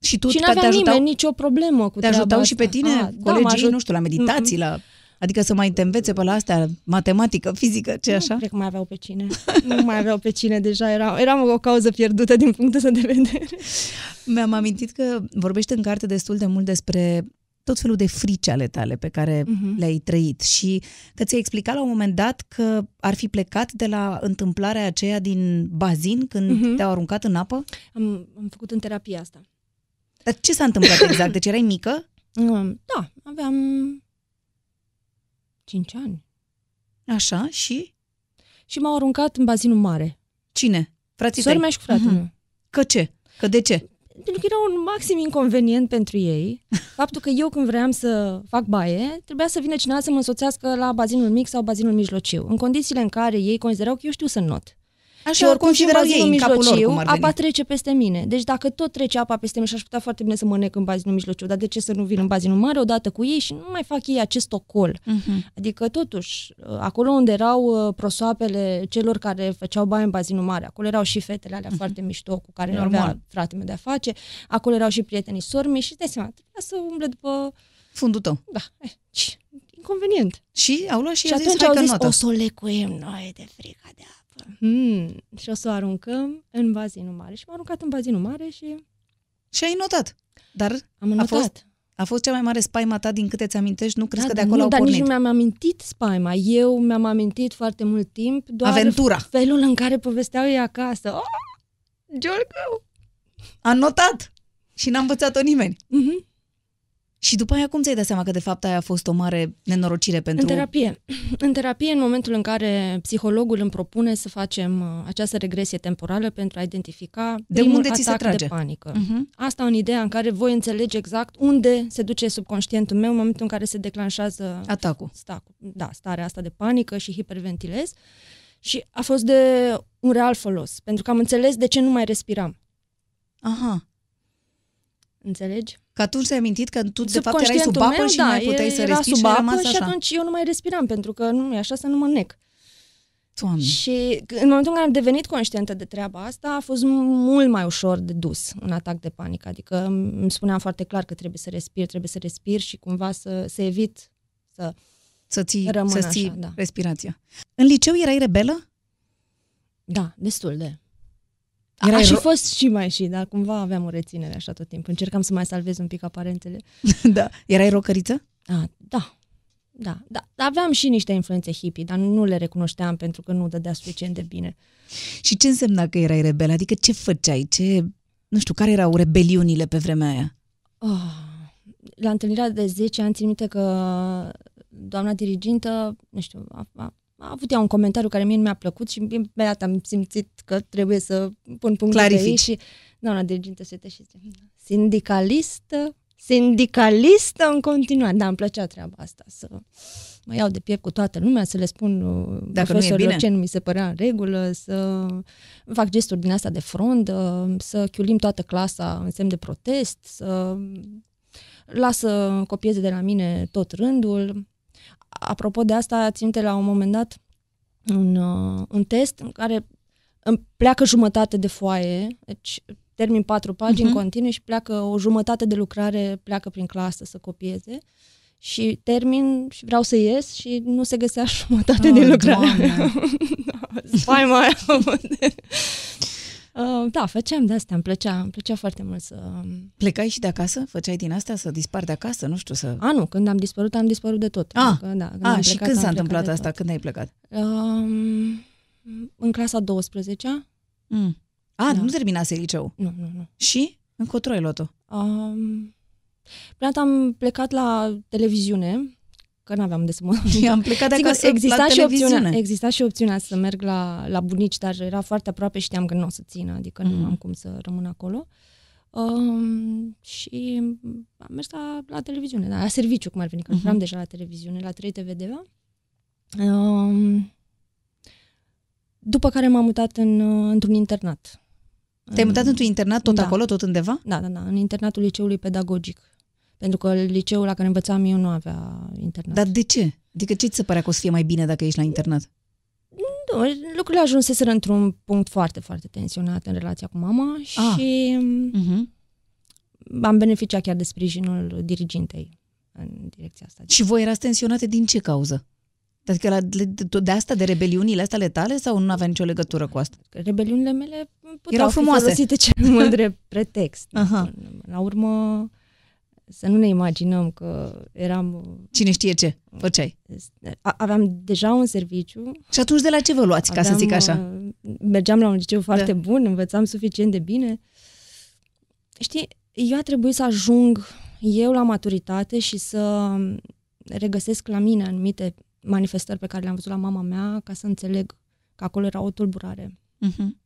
Și tu și te n-avea ajutau, nimeni nicio problemă cu te ajutau treaba și pe asta. tine, Ah, da, mă colegii, ajut- nu știu, la meditații, la... Adică să mai te învețe pe la astea, matematică, fizică, ce așa? Nu cred că mai aveau pe cine. nu mai aveau pe cine deja. Era, eram o cauză pierdută din punctul ăsta de vedere. Mi-am amintit că vorbește în carte destul de mult despre tot felul de frici ale tale pe care Mhm. le-ai trăit și că ți-ai explicat la un moment dat că ar fi plecat de la întâmplarea aceea din bazin când Mhm. te-au aruncat în apă? Am, am făcut în terapie asta. Dar ce s-a întâmplat exact? Deci erai mică? Um, Da, aveam 5 ani. Așa, și Și m-au aruncat în bazinul mare. cine? Frații Sora tăi? mea și cu fratele Mhm. meu. Că ce? Că de ce? Pentru că era un maxim inconvenient pentru ei. Faptul că eu când vreau să fac baie, trebuia să vină cineva să mă însoțească la bazinul mic sau bazinul mijlociu, în condițiile în care ei considerau că eu știu să not. Așa și oricum și în considerau ei bazinul în capul lor mijlociu, cum ar veni. apa trece peste mine. Deci dacă tot trece apa peste mine și aș putea foarte bine să mănânc în bazinul mijlociu, dar de ce să nu vin în bazinul mare odată cu ei și nu mai fac ei acest ocol? Mhm. Adică totuși, acolo unde erau uh, prosoapele celor care făceau baie în bazinul mare, acolo erau și fetele alea foarte mișto cu care Mhm. Normal. avea fratele meu de-a face, acolo erau și prietenii sormii și dai seama, trebuia să umble după Fundul tău. Da, eh, ce inconvenient. Și au luat și, Și a zis, atunci hai au că zis, notă. o să o lecuim noi de frica de apă. Hmm. Și o să o aruncăm în bazinul mare. Și m-am aruncat în bazinul mare și Și ai notat. Dar am a notat. fost, a fost cea mai mare spaima ta din câte ți-amintești? Nu crezi da, că de dar acolo nu, au dar pornit? nici nu mi-am amintit spaima. Eu mi-am amintit foarte mult timp doar Aventura. felul în care povesteau ei acasă. Oh, Giorgă! A notat! Și n-a învățat-o nimeni. Mhm. Și după aia cum ți-ai dat seama că de fapt aia a fost o mare nenorocire pentru... În terapie. În terapie, în momentul în care psihologul îmi propune să facem uh, această regresie temporală pentru a identifica De primul unde ți se atac trage? de panică. Mhm. Asta în ideea în care voi înțelege exact unde se duce subconștientul meu în momentul în care se declanșează Atacul. stacul, da, starea asta de panică și hiperventilez. Și a fost de un real folos, pentru că am înțeles de ce nu mai respiram. Aha. Înțelegi? Că atunci ți-ai amintit că tu de fapt erai sub Subconștientul apă meu, și da, nu mai puteai e- să era respiri sub și ai apă rămas și așa. atunci eu nu mai respiram, pentru că nu e așa să nu mă nec. Doamne. Și în momentul în care am devenit conștientă de treaba asta, a fost mult mai ușor de dus un atac de panică. Adică îmi spuneam foarte clar că trebuie să respir, trebuie să respir și cumva să, să evit să... Să ții, Rămân să ții așa, da. respirația. În liceu erai rebelă? Da, destul de. Erai a și ro- fost și mai și, dar cumva aveam o reținere așa tot timpul. Încercam să mai salvez un pic aparentele. da. Erai rocăriță? A, da, da, da. Aveam și niște influențe hippie, dar nu le recunoșteam pentru că nu dădea suficient de bine. Și ce însemna că erai rebelă? Adică ce făceai? Ce, nu știu, care erau rebeliunile pe vremea aia? Oh, la întâlnirea de 10 ani țin minte că doamna dirigintă, nu știu, a, a, a avut ea un comentariu care mie nu mi-a plăcut și imediat am simțit că trebuie să pun punct pe Clarifici. ei și doamna dirigintă se uite și zice, sindicalistă, sindicalistă în continuare. Da, îmi plăcea treaba asta, să mă iau de piept cu toată lumea, să le spun uh, Dacă nu e profesorilor bine. ce nu mi se părea în regulă, să fac gesturi din asta de front, să chiulim toată clasa în semn de protest, să lasă copieze de la mine tot rândul. Apropo de asta, ținte la un moment dat un, uh, un test în care îmi pleacă jumătate de foaie, deci termin patru pagini Mhm. uh-huh. continue și pleacă o jumătate de lucrare, pleacă prin clasă să copieze și termin și vreau să ies și nu se găsea jumătate Oh, de lucrare. Doamne. Spaima aia. Uh, da, făceam de asta, îmi plăcea, îmi plăcea foarte mult să... Plecai și de acasă? Făceai din astea să disparți de acasă? Nu știu, să... A, nu, când am dispărut, am dispărut de tot. Ah, Adică, da, când A, am și plecat, când s-a am plecat întâmplat de asta? tot. Când ai plecat? Um, în clasa 12 Mm. A, Da. nu terminase liceul. Nu, nu, nu. Și? Încotro ai luat-o? Um, prima dată am plecat la televiziune, că n-aveam de să mă... Și am plecat de Sigur, acasă exista la și, televiziune. opțiunea, exista și opțiunea să merg la, la bunici, dar era foarte aproape și știam că nu o să țină, adică Mm. nu am cum să rămân acolo. Um, și am mers la, la televiziune, da, la serviciu, cum ar veni, că Mhm. lucram deja la televiziune, la 3 TVD. Um, după care m-am mutat în, uh, într-un internat. Te-ai mutat într-un internat tot Da. acolo, tot undeva? Da, da, da, în internatul liceului pedagogic. Pentru că liceul la care învățam eu nu avea internat. Dar de ce? Adică ce ți se părea că o să fie mai bine dacă ești la internat? Nu, lucrurile ajunseseră într-un punct foarte, foarte tensionat în relația cu mama Ah. și Mhm. am beneficiat chiar de sprijinul dirigintei în direcția asta. Și voi erați tensionate din ce cauză? Adică la, de, de, de asta, de rebeliunile astea ale tale sau nu avea nicio legătură cu asta? Că Rebeliunile mele puteau Erau fi frumoase. folosite cel mult drept pretext. Aha. La urmă, să nu ne imaginăm că eram... Cine știe ce făceai? a- Aveam deja un serviciu Și atunci de la ce vă luați, ca să Aveam, zic așa? uh, Mergeam la un liceu foarte Da. bun, învățam suficient de bine. Știi, eu a trebuit să ajung eu la maturitate și să regăsesc la mine anumite manifestări pe care le-am văzut la mama mea ca să înțeleg că acolo era o tulburare. Mhm.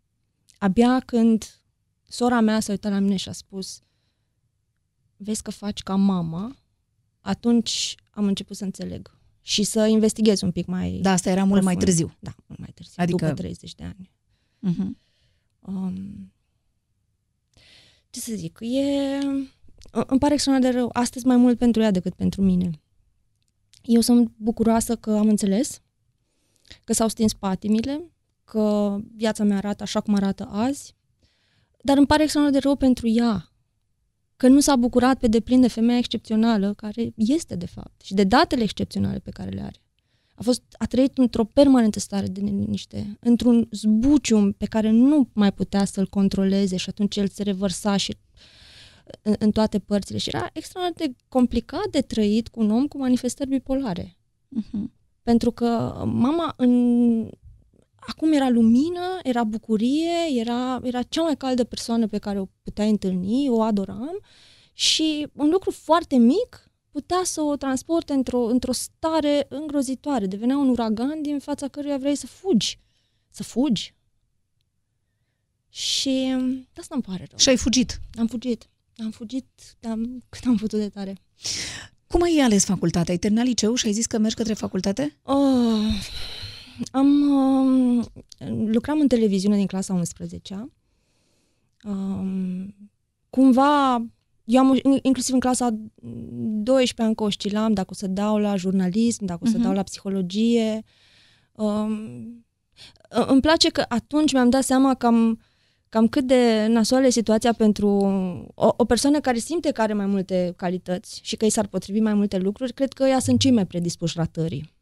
Abia când sora mea s-a uitat la mine și a spus vezi că faci ca mama, atunci am început să înțeleg și să investighez un pic mai Da, asta era mult mai profund. târziu. Da, mult mai târziu, Adică- după 30 de ani. Mhm. Um, ce să zic, e... Îmi pare extraordinar de rău, astăzi mai mult pentru ea decât pentru mine. Eu sunt bucuroasă că am înțeles, că s-au stins patimile, că viața mea arată așa cum arată azi, dar îmi pare extraordinar de rău pentru ea, că nu s-a bucurat pe deplin de femeia excepțională, care este de fapt, și de datele excepționale pe care le are. A, fost, a trăit într-o permanentă stare de neliniște, într-un zbucium pe care nu mai putea să-l controleze și atunci el se revărsa și în, în toate părțile. Și era extraordinar de complicat de trăit cu un om cu manifestări bipolare. Uh-huh. Pentru că mama în... acum era lumină, era bucurie, era, era cea mai caldă persoană pe care o puteai întâlni, o adoram și un lucru foarte mic putea să o transporte într-o, într-o stare îngrozitoare. Devenea un uragan din fața căruia vrei să fugi. Să fugi. Și asta îmi pare rău. Și ai fugit. Am fugit. Am fugit am, cât am putut de tare. Cum ai ales facultatea? Ai terminat liceu și ai zis că mergi către facultate? Oh, am uh, lucram în televiziune din clasa 11 um, cumva, eu am, inclusiv în clasa 12 ani că oscilam dacă o să dau la jurnalism, dacă o să uh-huh. dau la psihologie. Um, îmi place că atunci mi-am dat seama că am, cam cât de nasoală e situația pentru o, o persoană care simte că are mai multe calități și că îi s-ar potrivi mai multe lucruri, cred că ea sunt cei mai predispuși ratării.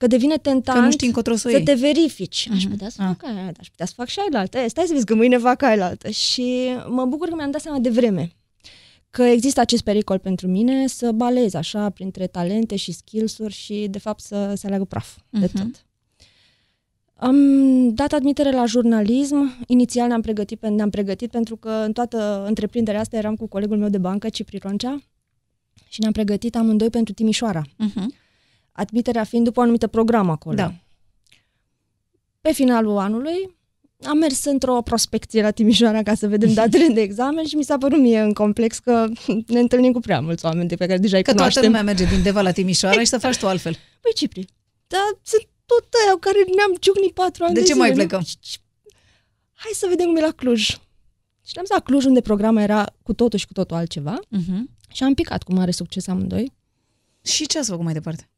Că devine tentant că nu știi încotro să, să te verifici. Uh-huh. Aș putea să fac uh. aia, aș putea să fac și aia altă. Stai să vezi că mâine fac aia altă. Și mă bucur că mi-am dat seama de vreme că există acest pericol pentru mine să balez așa printre talente și skills-uri și de fapt să se aleagă praf uh-huh. de mhm. tot. Am dat admitere la jurnalism. Inițial ne-am pregătit, ne-am pregătit pentru că în toată întreprinderea asta eram cu colegul meu de bancă, Cipri Roncea, și ne-am pregătit amândoi pentru Timișoara. Uh-huh. Admiterea fiind după o anumită program acolo. Da. Pe finalul anului am mers într-o prospecție la Timișoara ca să vedem datele de examen și mi s-a părut mie în complex că ne întâlnim cu prea mulți oameni de pe care deja îi Că cunoaștem. toată lumea merge din Deva la Timișoara și să faci tu altfel. Păi Cipri, dar sunt tot aia care ne-am ciucnit patru ani de, de ce zile, mai plecăm? Hai să vedem cum e la Cluj. Și am zis la Cluj, unde programa era cu totul și cu totul altceva. Uh-huh. Și am picat cu mare succes amândoi. Și ce ați făcut mai departe?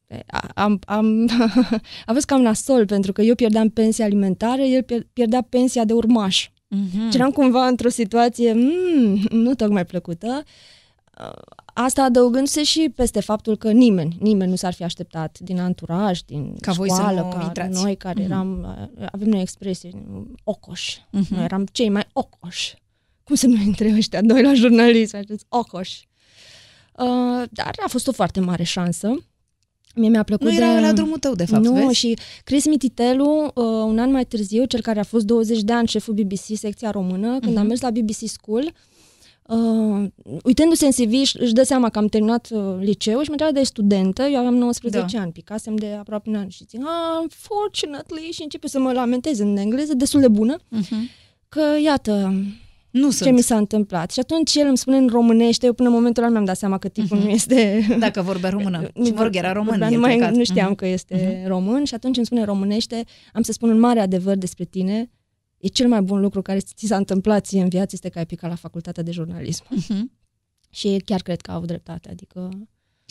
Am, am, a fost cam nasol, pentru că eu pierdeam pensia alimentară, el pierdea pensia de urmaș. Uh-huh. Și eram cumva într-o situație mm, nu tocmai plăcută. Asta adăugându-se și peste faptul că nimeni, nimeni nu s-ar fi așteptat din anturaj, din ca școală, voi să ca intrați. noi care mm-hmm. eram, avem noi expresie, ocoși. Mm-hmm. Noi eram cei mai ocoși. Cum se numește între ăștia doi la jurnalism? Acești ocoși. Uh, dar a fost o foarte mare șansă. Mie mi-a plăcut nu era de... la drumul tău, de fapt, Nu, vezi? și Chris Mititelu, uh, un an mai târziu, cel care a fost 20 de ani șeful BBC, secția română, când uh-huh. am mers la BBC School, uh, uitându-se în CV, își dă seama că am terminat uh, liceu și mă întreabă de studentă, eu aveam 19 da. ani, picasem de aproape un an și zic, ah, unfortunately, și începe să mă lamentez în engleză, destul de bună, uh-huh. că iată, nu ce sunt. mi s-a întâmplat. Și atunci el îmi spune în românește, eu până în momentul ăla mi-am dat seama că tipul uh-huh. nu este... Dacă vorbea română. nu, și mă rog, era român. Nu, mai, nu știam uh-huh. că este uh-huh. român și atunci îmi spune românește, am să spun un mare adevăr despre tine, e cel mai bun lucru care ți s-a întâmplat ție în viață este că ai picat la facultatea de jurnalism. Uh-huh. Și chiar cred că a avut dreptate, adică...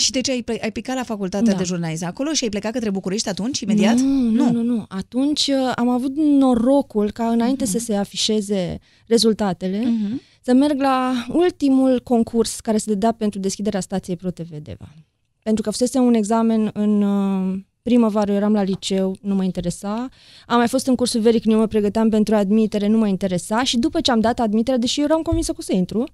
Și de ce ai, ai picat la facultatea Da. de jurnalism acolo și ai plecat către București atunci, imediat? Nu, nu, nu. nu. Atunci uh, am avut norocul ca înainte să se afișeze rezultatele, Mhm. să merg la ultimul concurs care se dădea pentru deschiderea stației ProTV Deva. Pentru că fusese un examen în uh, primăvară, eu eram la liceu, nu mă interesa. Am mai fost în cursul veric, eu mă pregăteam pentru admitere, nu mă interesa. Și după ce am dat admiterea, deși eu eram convinsă că o să intru, uh,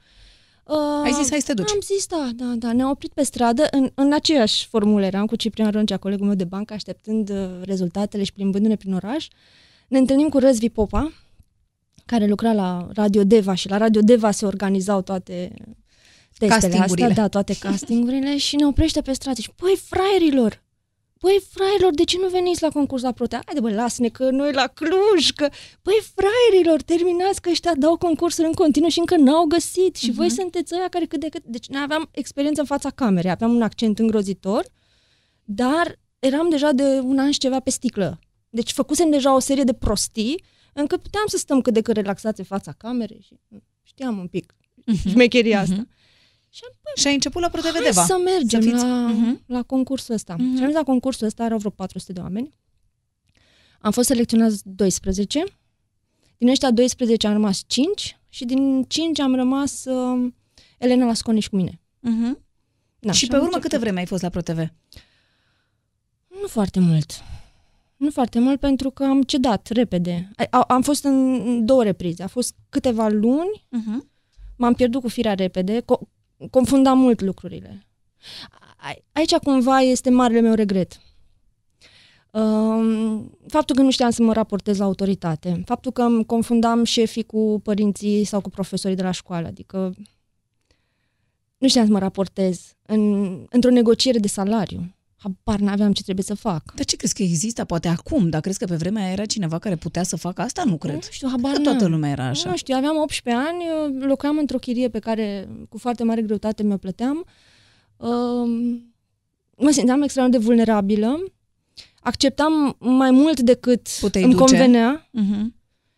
Ai zis, hai să te duci. Am zis, da, da, da. Ne-am oprit pe stradă, în, în aceeași formulă eram cu Ciprian Roncea, colegul meu de bancă, așteptând uh, rezultatele și plimbându-ne prin oraș. Ne întâlnim cu Răzvi Popa, care lucra la Radio Deva și la Radio Deva se organizau toate testele astea, Castingurile. da, toate castingurile și ne oprește pe stradă și, băi, fraierilor, băi, fraierilor, de ce nu veniți la concurs la Protea? Haide, bă, lasă-ne că noi la Cluj, că, băi, fraierilor, terminați că ăștia dau concursuri în continuu și încă n-au găsit și voi sunteți ăia care cât de cât... Deci noi aveam experiență în fața camerei, aveam un accent îngrozitor, dar eram deja de un an și ceva pe sticlă. Deci făcusem deja o serie de prostii încât puteam să stăm cât de cât relaxați în fața camerei și știam un pic Mhm. șmecheria asta. Și ai început la ProTV Hai Deva. să mergem Să fiți- la, Mhm. la concursul ăsta. Și am mers la concursul ăsta, erau vreo 400 de oameni. Am fost selecționați 12. Din ăștia 12 am rămas 5 și din 5 am rămas uh, Elena la Sconici cu mine. Uh-huh. Da, și am pe urmă început. câte vreme ai fost la ProTV? Nu foarte mult. Nu foarte mult pentru că am cedat repede. A- a- Am fost în două reprize. A fost câteva luni, Uh-huh. m-am pierdut cu firea repede, co- confundam mult lucrurile. A- Aici cumva este marele meu regret. Um, faptul că nu știam să mă raportez la autoritate, faptul că îmi confundam șefii cu părinții sau cu profesorii de la școală, adică nu știam să mă raportez în, într-o negociere de salariu. Habar n-aveam ce trebuie să fac. Dar ce crezi că există poate acum? Dar crezi că pe vremea aia era cineva care putea să facă asta? Nu cred. Nu știu, habar Că toată n-am. lumea era așa. Nu știu, aveam 18 ani, eu locuiam într-o chirie pe care cu foarte mare greutate mi-o plăteam. Um, Mă simțeam extrem de vulnerabilă. Acceptam mai mult decât Puteai îmi duce. convenea Uh-huh.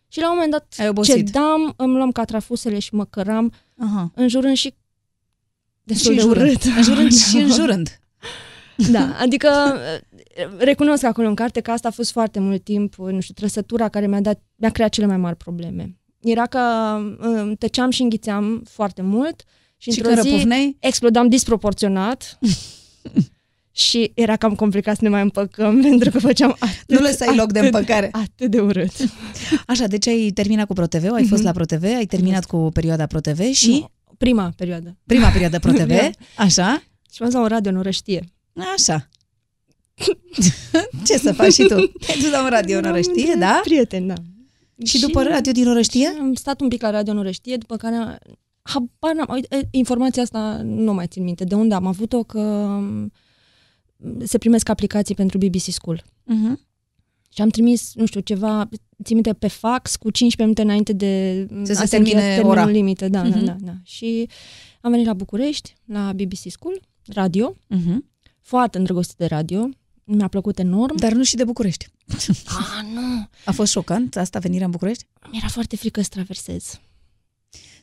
și la un moment dat Ai obosit. cedam, îmi luam catrafusele și mă căram, Aha. înjurând și destul Și de înjurând. urât. Înjurând și înjurând. Da, adică recunosc acolo în carte că asta a fost foarte mult timp, nu știu, trăsătura care mi-a, dat, mi-a creat cele mai mari probleme. Era că um, tăceam și înghițeam foarte mult și, Și într-o că zi răpufneai? explodam disproporționat și era cam complicat să ne mai împăcăm pentru că făceam atât, Nu lăsai loc de atât- împăcare. Atât de urât. Așa, deci ai terminat cu ProTV, ai fost la ProTV, ai terminat cu perioada ProTV și Nu, prima perioadă. prima perioadă ProTV, Da. așa, Și m-am dus la un radio în Orăștie. Așa. Ce să faci și tu? Te-ai dus la un radio în Orăștie, da? Prieten, da. Și după radio din Orăștie? Și am stat un pic la radio în Orăștie, după care habar n-am, uite, informația asta nu mai țin minte. De unde am avut-o? Că m, se primesc aplicații pentru BBC School. Uh-huh. Și am trimis, nu știu, ceva, țin minte, pe fax cu 15 minute înainte de Să se a încheia termine termenul ora. limită. Da, Mhm. da, da, da. Și am venit la București, la BBC School, radio, Uh-huh. Foarte îndrăgostit de radio, mi-a plăcut enorm. Dar nu și de București. Ah, nu! A fost șocant asta, venirea în București? Mi-era foarte frică să traversez.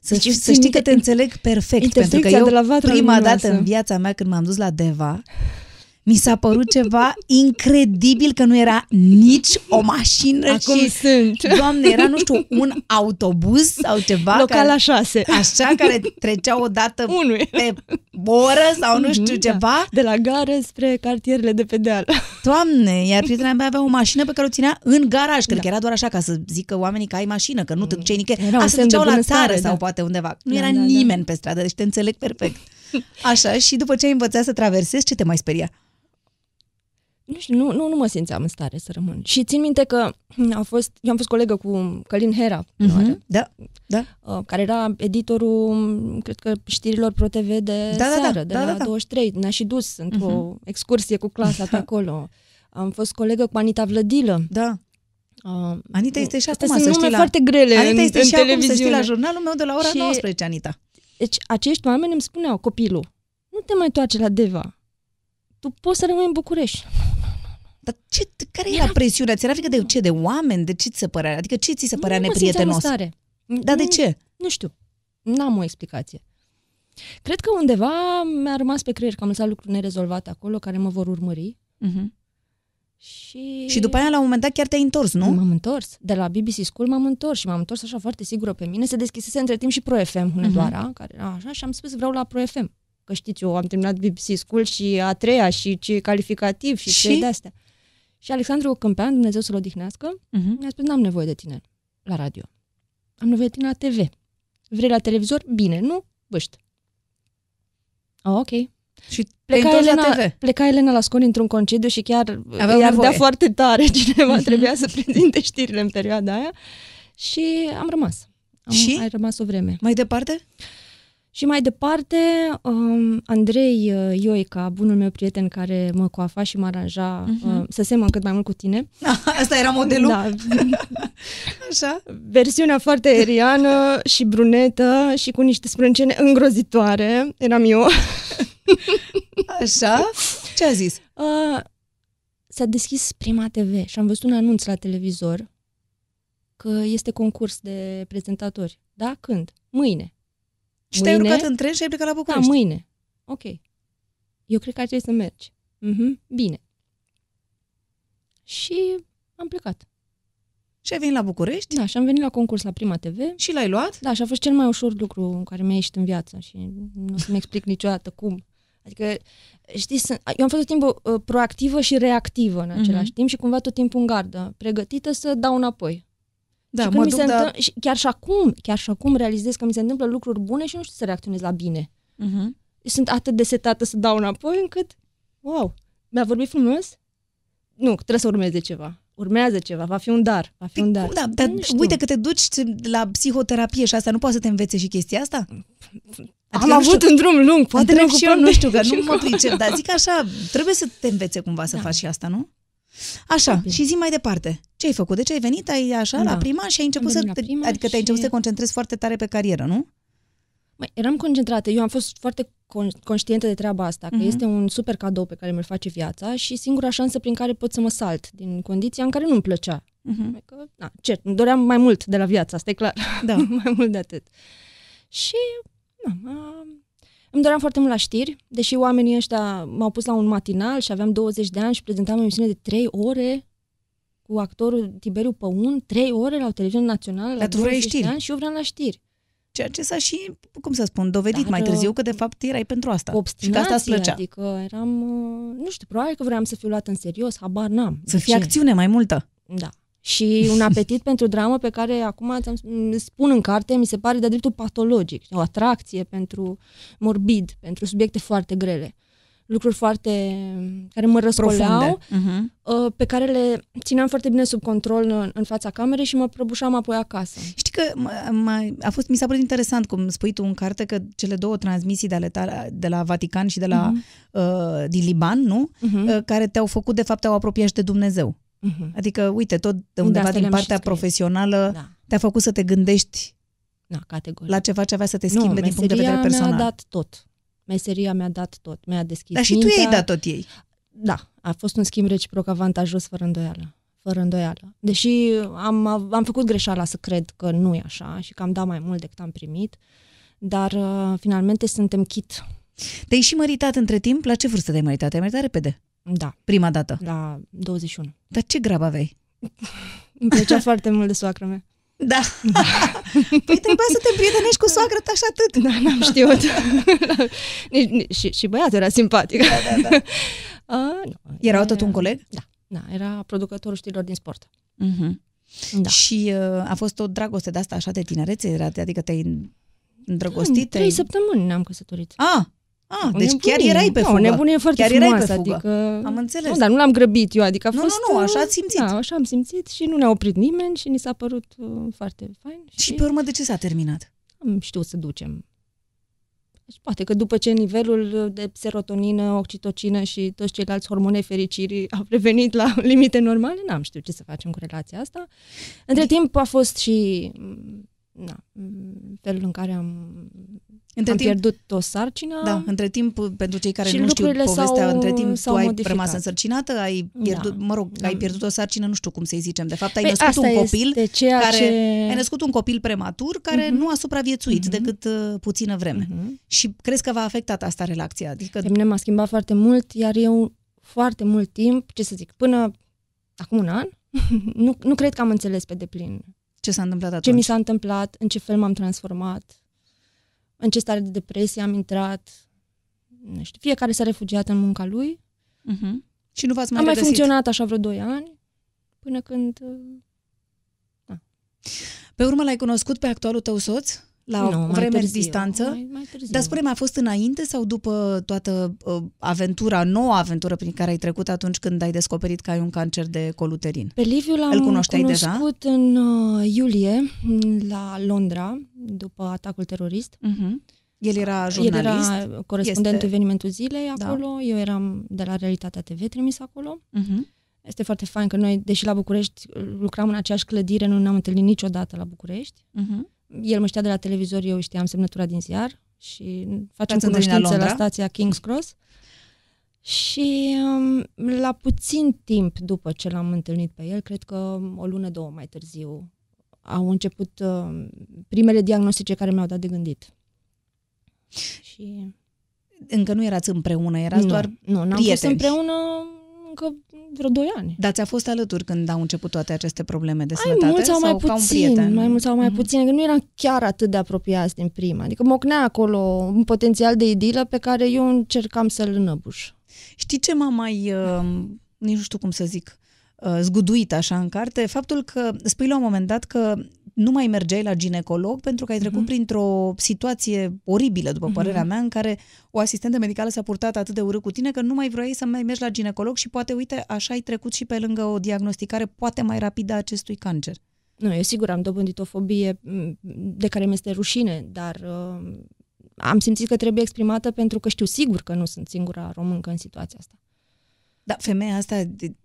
Să, Deci, știi, să țin știi că minte te înțeleg perfect, pentru că intersecția eu de la Vatra prima Luminoasă. dată în viața mea când m-am dus la Deva, mi s-a părut ceva incredibil că nu era nici o mașină Acum și, sunt. doamne, era, nu știu, un autobuz sau ceva Local care, la șase. așa, care trecea o dată Unul. pe oră sau nu știu Mhm, da. ceva. De la gară spre cartierele de pe deal. Doamne, iar prietena mea avea o mașină pe care o ținea în garaj, cred Da. că era doar așa ca să zică oamenii că ai mașină, că nu te duceai nicăieri. Era un Asta semn de duceau la bunăstare, țară da. sau poate undeva. Nu Da, era da, da. nimeni pe stradă, deci te înțeleg perfect. Așa, și după ce ai învățat să traversezi, ce te mai speria? Nu știu, nu, nu, nu mă simțeam în stare să rămân. Și țin minte că a fost, eu am fost colegă cu Călin Hera, Mhm. Da, da. uh, care era editorul, cred că, știrilor ProTV de Da, da, da, seară, de da, la da, da. 23. Ne-a și dus într-o excursie cu clasa pe acolo. Am fost colegă cu Anita Vlădilă. Da. Uh, Anita este și astea acum, sunt să nume știi, la... foarte grele Anita în, este în și acum, să știi, televiziune. la jurnalul meu de la ora Și- 19, Anita. Deci acești oameni îmi spuneau, copilul, nu te mai întoarce la Deva. Tu poți să rămâi în București. Dar ce, care era presiunea? Ți era frică de ce? De oameni? De ce ți se părea? Adică ce ți se părea nu mă simțeam în neprietenos? stare. Dar de Nu- ce? Nu știu. N-am o explicație. Cred că undeva mi-a rămas pe creier că am lăsat lucruri nerezolvate acolo care mă vor urmări. Mhm. Și... Și după aia, la un moment dat, chiar te-ai întors, nu? M-am întors. De la BBC School m-am întors și m-am întors așa foarte sigură pe mine. Se deschisese între timp și Pro FM Hunedoara, care era așa, și am spus vreau la Pro FM. Că știți, eu am terminat BBC School și a treia și ce calificativ și, Și? ce de-astea. Și Alexandru Câmpean, Dumnezeu să-l odihnească, Mhm. mi-a spus, n-am nevoie de tine la radio. Am nevoie de tine la TV. Vrei la televizor? Bine, nu? Băști. Oh, ok. Și te-ai Pleca întors Elena, la TV. pleca Elena la Sconi într-un concediu și chiar Aveau îi ardea nevoie. foarte tare. Cineva trebuia să prezinte știrile în perioada aia. Și am rămas. Am, Și? Ai rămas o vreme. Mai departe? Și mai departe, um, Andrei uh, Ioica, bunul meu prieten care mă coafa și mă aranja uh, să semăn cât mai mult cu tine. Asta era modelul? Da, Așa? versiunea foarte aeriană și brunetă și cu niște sprâncene îngrozitoare. Eram eu. Așa? Ce a zis? Uh, s-a deschis Prima TV și am văzut un anunț la televizor că este concurs de prezentatori. Da? Când? Mâine. Și te-ai Mâine? urcat în tren și ai plecat la Da, București. mâine. Ok. Eu cred că ar trebui să mergi. Mhm, bine. Și am plecat. Și ai venit la București? Da, și am venit la concurs la Prima TV. Și l-ai luat? Da, și a fost cel mai ușor lucru care mi-a ieșit în viață și nu o să-mi explic niciodată cum. Adică, știi, sunt, eu am fost tot timpul uh, proactivă și reactivă în același uh-huh. timp și cumva tot timpul în gardă, pregătită să dau înapoi. Da, și mă când mi duc, se dar... întâmplă, și chiar și acum, chiar și acum realizez că mi se întâmplă lucruri bune și nu știu să reacționez la bine. Uh-huh. Sunt atât de setată să dau înapoi încât, wow, mi-a vorbit frumos? Nu, trebuie să urmeze ceva. Urmează ceva, va fi un dar, va fi un dar. Da, dar Nu știu. uite că te duci la psihoterapie și asta nu poate să te învețe și chestia asta? Am avut un drum lung, poate ne Întreb și eu, ocupăm nu știu, că și nu mă cu- pricep, dar zic așa, trebuie să te învețe cumva să Da. faci și asta, nu? Așa, Probabil. și zi mai departe. Ce ai făcut? Deci ai venit, ai așa, la Da. prima și ai început Am să... venit la Te, Prima adică te-ai început și- să te concentrezi foarte tare pe carieră, nu? Măi, eram concentrată. Eu am fost foarte con- conștientă de treaba asta, că Mhm. este un super cadou pe care mi-l face viața și singura șansă prin care pot să mă salt din condiția în care nu-mi plăcea. Uh-huh. Adică, na, ce, îmi doream mai mult de la viață, asta e clar. Da. mai mult de atât. Și na, a, îmi doream foarte mult la știri, deși oamenii ăștia m-au pus la un matinal și aveam 20 de ani și prezentam o emisiune de 3 ore cu actorul Tiberiu Păun, 3 ore la o televiziune națională la Dar tu vrei 20 de știri. ani și eu vreau la știri. Ceea ce s-a și, cum să spun, dovedit Dar, mai târziu uh, că de fapt erai pentru asta. Cu și că asta îți obstinație, plăcea. adică eram, uh, nu știu, probabil că vreau să fiu luat în serios, habar n-am. Să De fie ce? acțiune mai multă. Da. Și un apetit pentru dramă pe care acum ți-am, spun în carte, mi se pare de dreptul patologic. O atracție pentru morbid, pentru subiecte foarte grele. Lucruri foarte care mă răscoleau, Profunde. Uh-huh. uh, pe care le țineam foarte bine sub control în, în fața camerei și mă prăbușam apoi acasă. Știi că m- mai, a fost, mi s-a părut interesant cum spui tu în carte că cele două transmisii de, ale tale, de la Vatican și de la Mhm. uh, din Liban, nu? Mhm. Uh, care te-au făcut, de fapt, te-au apropiat și de Dumnezeu. Mhm. Adică, uite, tot de undeva asta din le-am și partea scris. profesională Da, te-a făcut să te gândești da, categoric. la ceva ce avea să te nu, schimbe din punct de vedere meseria personal. mi-a dat tot. Meseria mi-a dat tot. Mi-a deschis Dar și tu mintea. i-ai dat tot ei. Da, a fost un schimb reciproc avantajos fără îndoială. Fără îndoială. Deși am, am făcut greșeala să cred că nu e așa și că am dat mai mult decât am primit, dar uh, finalmente suntem chit. Te-ai și măritat între timp? La ce vârstă te-ai măritat? Te-ai măritat repede? Da, Prima dată. la 21. Dar ce grab aveai? Îmi plăcea foarte mult de soacră mea. Da. păi trebuia să te prietenești cu soacră ta și atât. Da, n-am știut. nici, nici, și, și băiatul era simpatic. Da, da, da. Uh, nu, Era tot un coleg? Da, da, era producătorul știrilor din sport. Uh-huh. Da. Și uh, a fost o dragoste de asta așa de tinerețe? Era- Adică te-ai îndrăgostit? În trei te-ai... săptămâni ne-am căsătorit. Ah, ah O deci nebunie. chiar erai pe Da, fugă. o nebunie foarte chiar erai frumoasă, pe fugă. adică... Am înțeles. Nu, dar nu l-am grăbit eu, adică a Nu, fost... nu, nu, uh, așa ați simțit. Da, așa am simțit și nu ne-a oprit nimeni și ni s-a părut uh, foarte fain. Și, Și pe urmă de ce s-a terminat? am știut să ducem. Deci poate că după ce nivelul de serotonină, oxitocină și toți ceilalți hormoni fericirii au revenit la limite normale, n-am știut ce să facem cu relația asta. Între timp a fost și m, na, m, felul în care am, Între am timp, pierdut o sarcină. da, între timp, pentru cei care Și nu știu lucrurile povestea, s-au- între timp tu s-au ai modificat. rămas însărcinată, ai pierdut, Da. mă rog, ai Da. pierdut o sarcină, nu știu cum să-i zicem. De fapt, ai Păi, născut asta un copil este ceea care... ce... Ai născut un copil prematur care Mhm. nu a supraviețuit Mhm. decât uh, puțină vreme. Mhm. Și crezi că v-a afectat asta relația? Adică Pe mine m-a schimbat foarte mult, iar eu foarte mult timp, ce să zic, până acum un an, nu, nu cred că am înțeles pe deplin ce s-a întâmplat atunci? ce mi s-a întâmplat, în ce fel m-am transformat, în ce stare de depresie am intrat. Nu știu, fiecare s-a refugiat în munca lui. Mhm. Și nu v-ați mai am mai regăsit? funcționat așa vreo 2 ani, până când... uh, Pe urmă l-ai cunoscut pe actualul tău soț? La nu, o mai vreme târziu, distanță? Mai, mai târziu. Dar spune a fost înainte sau după toată uh, aventura, noua aventură prin care ai trecut atunci când ai descoperit că ai un cancer de coluterin? Pe Liviu l-am Îl cunoșteai deja? cunoscut în uh, iulie la Londra, după atacul terorist. Uh-huh. El era jurnalist? El era corespondent Este- evenimentul zilei Da. acolo, eu eram de la Realitatea TV trimis acolo. Uh-huh. Este foarte fain că noi, deși la București lucram în aceeași clădire, nu ne-am întâlnit niciodată la București. Uh-huh. El mă știa de la televizor, eu știam semnătura din ziar și facem V-ați întâlnit la cunoștință la, Londra? stația King's Cross. Și um, la puțin timp după ce l-am întâlnit pe el, cred că o lună, două mai târziu, au început uh, primele diagnostice care mi-au dat de gândit. Și Încă nu erați împreună, erați nu, doar... nu, n-am fost prieteni. împreună încă vreo 2 ani. Dar ți-a fost alături când au început toate aceste probleme de Mai sănătate? mult sau mai ca un puțin, prieten? mai mult sau mai Mhm. puțin, că nu eram chiar atât de apropiați din prima. Adică mocnea acolo un potențial de idilă pe care eu încercam să-l înăbuș. Știi ce m-a mai, uh, nici nu știu cum să zic, uh, zguduit așa în carte? Faptul că spui la un moment dat că nu mai mergeai la ginecolog pentru că ai trecut Mhm. printr-o situație oribilă, după părerea mea, în care o asistentă medicală s-a purtat atât de urât cu tine că nu mai vroiai să mai mergi la ginecolog și poate, uite, așa ai trecut și pe lângă o diagnosticare poate mai rapidă a acestui cancer. Nu, eu sigur am dobândit o fobie m, de care mi-este rușine, dar uh, am simțit că trebuie exprimată pentru că știu sigur că nu sunt singura româncă în situația asta. Dar femeia asta, de,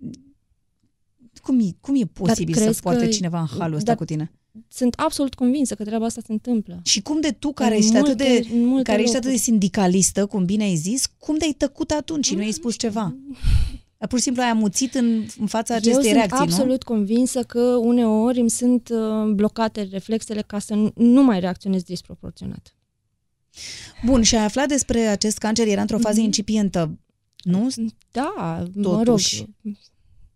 cum, e, cum e posibil să crezi poate că- cineva în halul ăsta dar- cu tine? Sunt absolut convinsă că treaba asta se întâmplă. Și cum de tu, care În ești atât multe- de, în multe care ești atât de locuri. sindicalistă, cum bine ai zis, cum de ai tăcut atunci și nu ai spus ceva? Pur și simplu ai amuțit în, în fața acestei eu sunt reacții, absolut convinsă că uneori îmi sunt uh, blocate reflexele ca să nu- nu mai reacționez disproporționat. nu? Bun, și ai aflat despre acest cancer, era într-o fază Mhm. incipientă, nu? Da, mă rog. Totuși.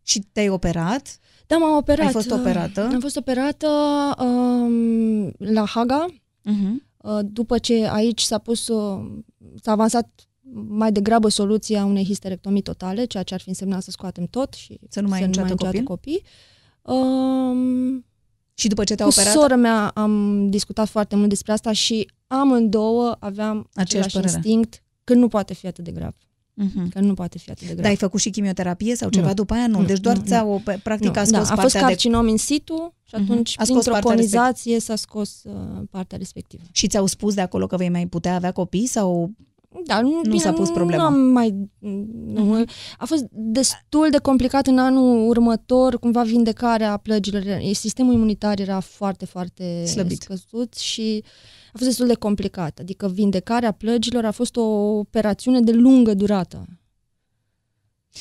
Și te-ai operat? Da, m-am operat. Ai fost operată? Am fost operată um, la Haga, Uh-huh. uh, după ce aici s-a pus, uh, s-a avansat mai degrabă soluția unei histerectomii totale, ceea ce ar fi însemnat să scoatem tot și Să nu mai ai să niciodată niciodată copil? copii. Um, Și după ce te-a cu operat? sora mea am discutat foarte mult despre asta și amândouă aveam același părere. instinct că nu poate fi atât de grav. Uh-huh. Că nu poate fi atât de grav. Dar ai făcut și chimioterapie sau ceva Nu. după aia? Nu, Nu, deci doar nu, ți-a, pe- practic Nu, a scos da, a fost partea de... carcinom in situ și Mhm. atunci, A scos printr-o partea conizație, s-a scos uh, partea respectivă. Și ți-au spus de acolo că vei mai putea avea copii sau... Da, nu, bine, s-a pus problema. Nu am mai, nu, Mhm. A fost destul de complicat în anul următor, cumva vindecarea plăgilor. Sistemul imunitar era foarte, foarte Slăbit. scăzut și a fost destul de complicat. Adică vindecarea plăgilor a fost o operațiune de lungă durată.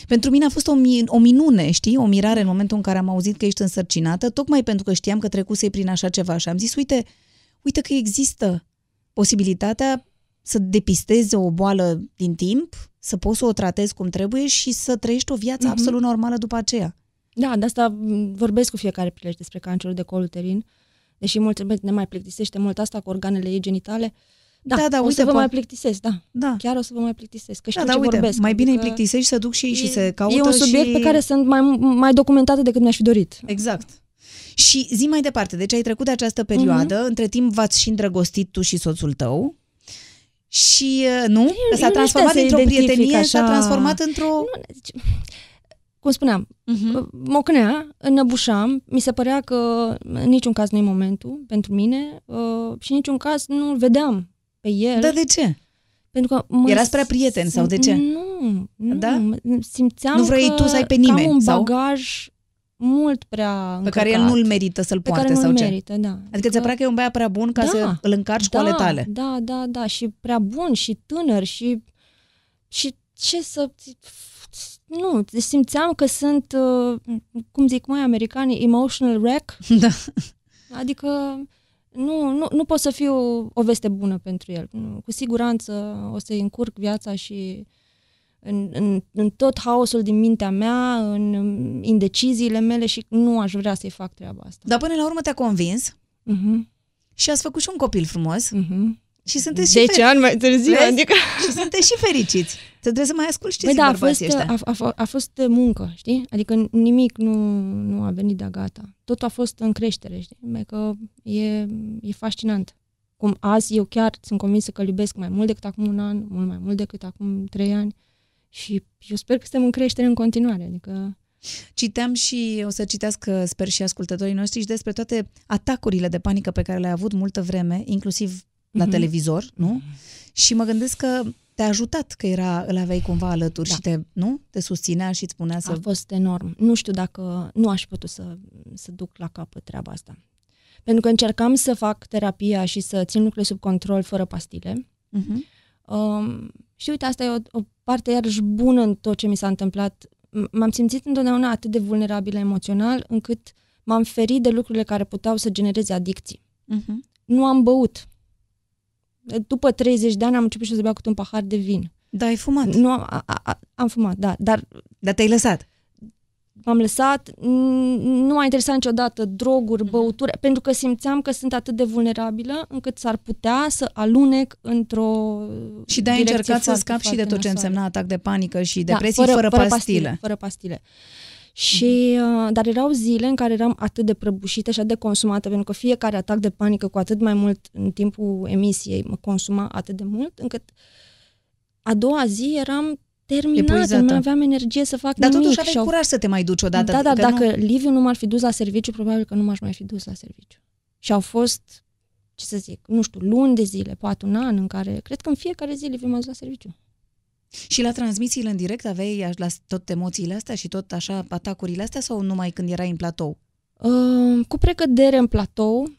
Pentru mine a fost o, mi- o minune, știi, o mirare în momentul în care am auzit că ești însărcinată, tocmai pentru că știam că trecusei prin așa ceva și am zis, uite, uite că există posibilitatea să depistezi o boală din timp, să poți să o tratezi cum trebuie și să trăiești o viață Mhm. absolut normală după aceea. Da, de asta m, vorbesc cu fiecare prilej despre cancerul de col uterin, deși mult ne mai plictisește mult asta cu organele ei genitale. Da, Da, da, o uite, să vă po- mai plictisesc, da. Da. Chiar o să vă mai plictisesc, că Da, știu da, ce uite, vorbesc. mai bine îi adică plictisești să duc și ei și e- se caută E un subiect și... pe care sunt mai, mai documentată decât mi-aș fi dorit. Exact. Și zi mai departe, deci ai trecut de această perioadă, Mhm. între timp v-ați și îndrăgostit tu și soțul tău și, uh, nu? Că s-a eu nu transformat știu să dintr-o identific prietenie, s-a așa- transformat într-o... Nu, deci, cum spuneam, Mhm. mocnea, înăbușam, mi se părea că în niciun caz nu e momentul pentru mine uh, și în niciun caz nu vedeam pe el. Dar de ce? Pentru că mă Erați prea prieteni sau de ce? Nu, nu. Da? mă- Simțeam Nu vrei că, tu să ai pe că nimeni, am un sau? Bagaj mult prea Pe care el încărcat, nu-l merită să-l pe poarte care sau nu-l ce? merită, da. Adică ți-a părea că e un băiat prea bun ca Da, să îl încarci da, cu ale tale. Da, da, da, și prea bun și tânăr și și ce să nu, deci simțeam că sunt, uh, cum zic mai americanii, emotional wreck. Da. Adică nu, nu, nu pot să fiu o veste bună pentru el. Nu, Cu siguranță o să-i încurc viața și în, în, în tot haosul din mintea mea, în indeciziile mele și nu aș vrea să-i fac treaba asta. Dar până la urmă te-a convins Uh-huh. și ați făcut și un copil frumos Uh-huh. și sunteți și, 10 fer- ani mai târziu, Vezi? adică... și sunteți și fericiți. Te trebuie să mai asculti ce Băi, zic da, a fost, bărbații ăștia. a, a, a fost muncă, știi? Adică nimic nu, nu a venit de gata. Totul a fost în creștere, știi? Mai că e, e fascinant. Cum azi eu chiar sunt convinsă că îl iubesc mai mult decât acum un an, mult mai mult decât acum trei ani și eu sper că suntem în creștere în continuare. Adică Citeam și o să citească, sper și ascultătorii noștri, și despre toate atacurile de panică pe care le-ai avut multă vreme, inclusiv la Mhm. televizor, nu? Și mă gândesc că te-a ajutat că era, îl aveai cumva alături Da. și te, nu? Te susținea și îți spunea să... a fost enorm. Nu știu dacă nu aș fi putut să, să duc la capăt treaba asta. Pentru că încercam să fac terapia și să țin lucrurile sub control fără pastile. Uh-huh. Um, și uite, asta e o, o parte iarăși bună în tot ce mi s-a întâmplat. M- M-am simțit întotdeauna atât de vulnerabilă emoțional încât m-am ferit de lucrurile care puteau să genereze adicții. Uh-huh. Nu am băut. După 30 de ani am început și eu să beau câte un pahar de vin. Da, ai fumat. Nu am, a, a, am fumat, da, dar Dar te-ai lăsat. M-am lăsat, nu m-a interesat niciodată droguri, mm-hmm. băuturi, pentru că simțeam că sunt atât de vulnerabilă încât s-ar putea să alunec într-o Și de-ai încercat să scapi și de tot ce însemna atac de panică și depresie da, fără, fără, fără pastile. pastile. Fără pastile. Și, uh, dar erau zile în care eram atât de prăbușită și atât de consumată, pentru că fiecare atac de panică, cu atât mai mult în timpul emisiei, mă consuma atât de mult, încât a doua zi eram terminată, nu mai aveam energie să fac dar nimic. Dar totuși aveai curaj să te mai duci odată. Da, da, dacă nu... Liviu nu m-ar fi dus la serviciu, probabil că nu m-aș mai fi dus la serviciu. Și au fost, ce să zic, nu știu, luni de zile, poate un an în care, cred că în fiecare zi Liviu m-a dus la serviciu. Și la transmisiile în direct aveai la tot emoțiile astea și tot așa atacurile astea sau numai când erai în platou? Uh, cu precădere în platou.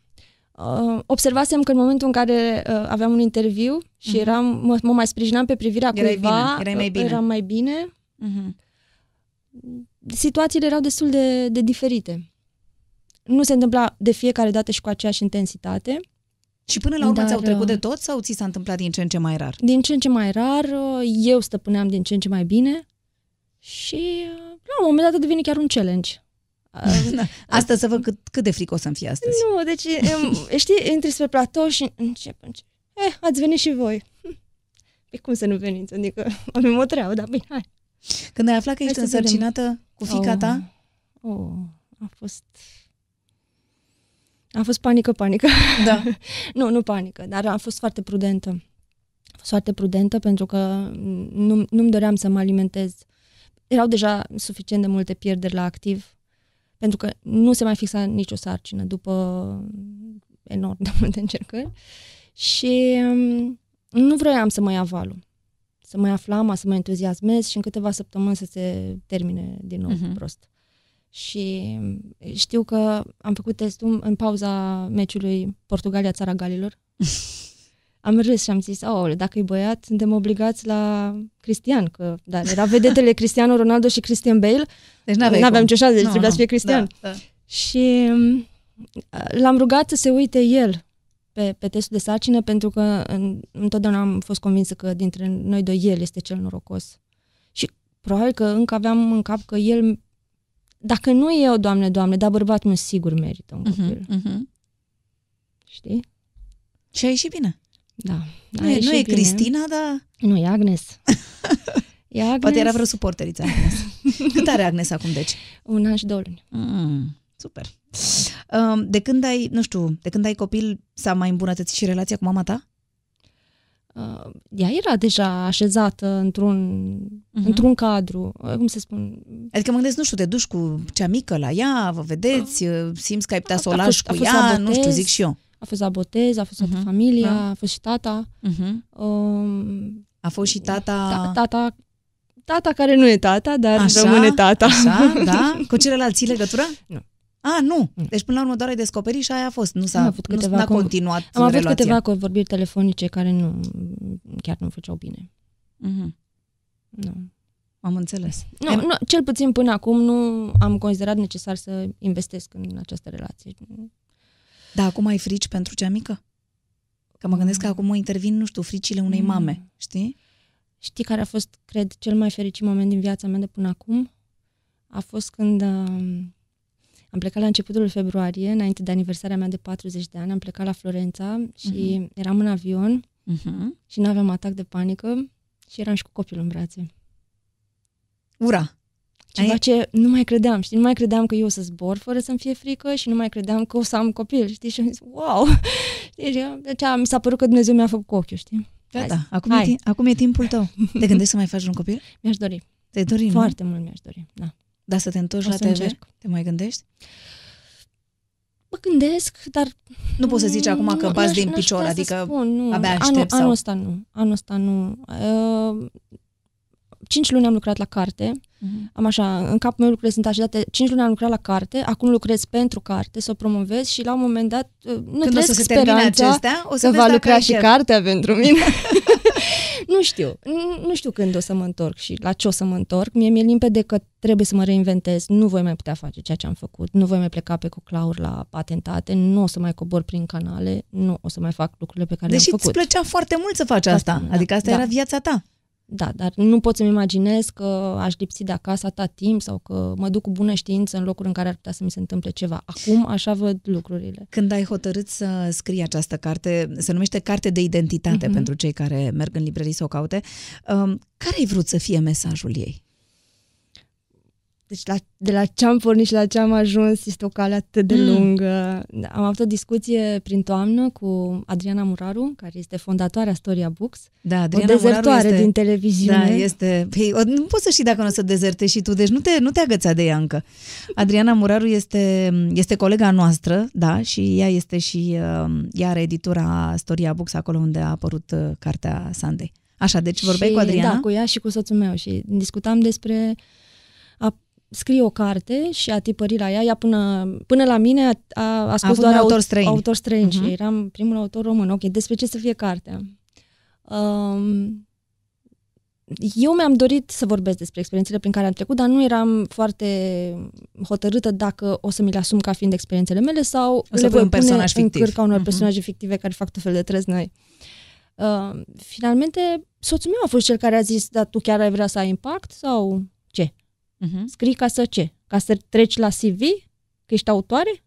Uh, observasem că în momentul în care uh, aveam un interviu și uh-huh. eram, mă, mă mai sprijinam pe privirea Erai cuiva, bine. Erai mai bine. eram mai bine. Uh-huh. Situațiile erau destul de, de diferite. Nu se întâmpla de fiecare dată și cu aceeași intensitate. Și până la urmă Dar, ți-au trecut de uh, tot sau ți s-a întâmplat din ce în ce mai rar? Din ce în ce mai rar, uh, eu stăpâneam din ce în ce mai bine și uh, la un moment dat a devenit chiar un challenge. Da. Asta să văd cât, cât de fric o să-mi fie astăzi. Nu, deci, știi, intri spre platou și încep, încep. Eh, ați venit și voi. Pe cum să nu veniți? Adică avem o treabă, dar bine, hai. Când ai aflat că ești însărcinată cu fica oh, ta? Oh, a fost a fost panică, panică. Da. nu, nu panică, dar am fost foarte prudentă. A fost foarte prudentă pentru că nu, nu-mi doream să mă alimentez. Erau deja suficient de multe pierderi la activ, pentru că nu se mai fixa nicio sarcină după enorm de multe încercări. Și um, nu vroiam să mă ia valul. Să mă ia flama, să mă entuziasmez și în câteva săptămâni să se termine din nou uh-huh. prost. Și știu că am făcut testul în pauza meciului Portugalia-Țara Galilor. am râs și am zis, oh, dacă e băiat, suntem obligați la Cristian, că da, era vedetele Cristiano Ronaldo și Cristian Bale. Deci n-aveam nicio șansă, deci no, trebuia no. să fie Cristian. Da, da. Și mm, l-am rugat să se uite el pe, pe testul de sarcină, pentru că în, întotdeauna am fost convinsă că dintre noi doi el este cel norocos. Și probabil că încă aveam în cap că el dacă nu e eu, Doamne, Doamne, dar bărbatul meu sigur merită un mhm, copil. Uh-huh, uh-huh. Știi? Și a ieșit bine. Da. Nu e, nu e Cristina, dar... Nu, e Agnes. e Agnes. Poate era vreo suporteriță Agnes. Cât are Agnes acum, deci? Un an și două luni. Mm, super. Um, de când ai, nu știu, de când ai copil, s-a mai îmbunătățit și relația cu mama ta? uh, ea era deja așezată într-un, uh-huh. într-un cadru, uh, cum se spun... Adică mă gândesc, nu știu, te duci cu cea mică la ea, vă vedeți, uh, simți că ai putea să o lași cu ea, botez, nu știu, zic și eu. A fost la botez, a fost toată uh-huh. familia, da. a fost și tata. Uh-huh. Um, a fost și tata... Da, tata tata care nu e tata, dar așa, rămâne tata. Așa, da? Cu celălalt legătură? Nu. A, nu. Deci până la urmă doar ai descoperit și aia a fost. Nu s-a am avut câteva nu, n-a continuat Am avut relația. câteva vorbiri telefonice care nu, chiar nu făceau bine. Mm-hmm. Nu. Am înțeles. Nu, nu, cel puțin până acum nu am considerat necesar să investesc în această relație. Da, acum ai frici pentru cea mică? Că mă gândesc că acum intervin, nu știu, fricile unei mm. mame, știi? Știi care a fost, cred, cel mai fericit moment din viața mea de până acum? A fost când uh, am plecat la începutul februarie, înainte de aniversarea mea de 40 de ani, am plecat la Florența și uh-huh. eram în avion uh-huh. și nu aveam atac de panică și eram și cu copilul în brațe. Ura! Ceva Ai... ce nu mai credeam, știi? Nu mai credeam că eu o să zbor fără să-mi fie frică și nu mai credeam că o să am copil, știi? Și am zis, wow! Deci, deci mi s-a părut că Dumnezeu mi-a făcut cu ochiul, știi? Gata, acum, Hai. E, acum e timpul tău. Te gândești să mai faci un copil? Mi-aș dori. Te dori, Foarte nu? mult mi-aș dori, da. Dar să te întorci o la TV? Încerc. Te mai gândești? Mă gândesc, dar... Nu poți să zici acum că bați din picior, adică spun, nu. abia aștept anul, sau... Anul ăsta nu. Anul ăsta nu. Uh, cinci luni am lucrat la carte. Uh-huh. Am așa, în capul meu lucrurile sunt așezate. Cinci luni am lucrat la carte, acum lucrez pentru carte, să o promovez și la un moment dat uh, nu Când o să se termine acestea, o să că va lucra și cartea pentru mine. nu știu. Nu știu când o să mă întorc și la ce o să mă întorc. Mie mi-e limpede că trebuie să mă reinventez. Nu voi mai putea face ceea ce am făcut. Nu voi mai pleca pe coclauri la patentate. Nu o să mai cobor prin canale. Nu o să mai fac lucrurile pe care Deși le-am făcut. Deși îți plăcea foarte mult să faci asta. asta. Adică asta da. era viața ta. Da, dar nu pot să-mi imaginez că aș lipsi de acasă atât timp sau că mă duc cu bună știință în locuri în care ar putea să mi se întâmple ceva. Acum așa văd lucrurile. Când ai hotărât să scrii această carte, se numește Carte de Identitate uh-huh. pentru cei care merg în librării să o caute, um, care ai vrut să fie mesajul ei? Deci la, de la ce am pornit și la ce am ajuns este o cale atât de mm. lungă. Am avut o discuție prin toamnă cu Adriana Muraru, care este fondatoarea Storia Books. Da, Adriana o dezertoare este, din televiziune. Da, este... Păi, nu poți să știi dacă nu o să dezerte și tu, deci nu te, nu te agăța de ea încă. Adriana Muraru este, este colega noastră, da, și ea este și, uh, ea are editura Storia Books, acolo unde a apărut uh, cartea Sandei. Așa, deci vorbeai și, cu Adriana? Da, cu ea și cu soțul meu și discutam despre scrie o carte și a tipărit la ea. Ea până, până la mine a, a, a scos a doar autor străin. Autor străin uh-huh. și eram primul autor român. Ok, despre ce să fie cartea? Um, eu mi-am dorit să vorbesc despre experiențele prin care am trecut, dar nu eram foarte hotărâtă dacă o să mi le asum ca fiind experiențele mele sau o să le voi un personaj pune fictiv. în cârca unor uh-huh. personaje fictive care fac tot fel de trăzi noi. Uh, finalmente, soțul meu a fost cel care a zis, dar tu chiar ai vrea să ai impact sau ce? Uh-huh. Scrii ca să ce? Ca să treci la CV? Că ești autoare?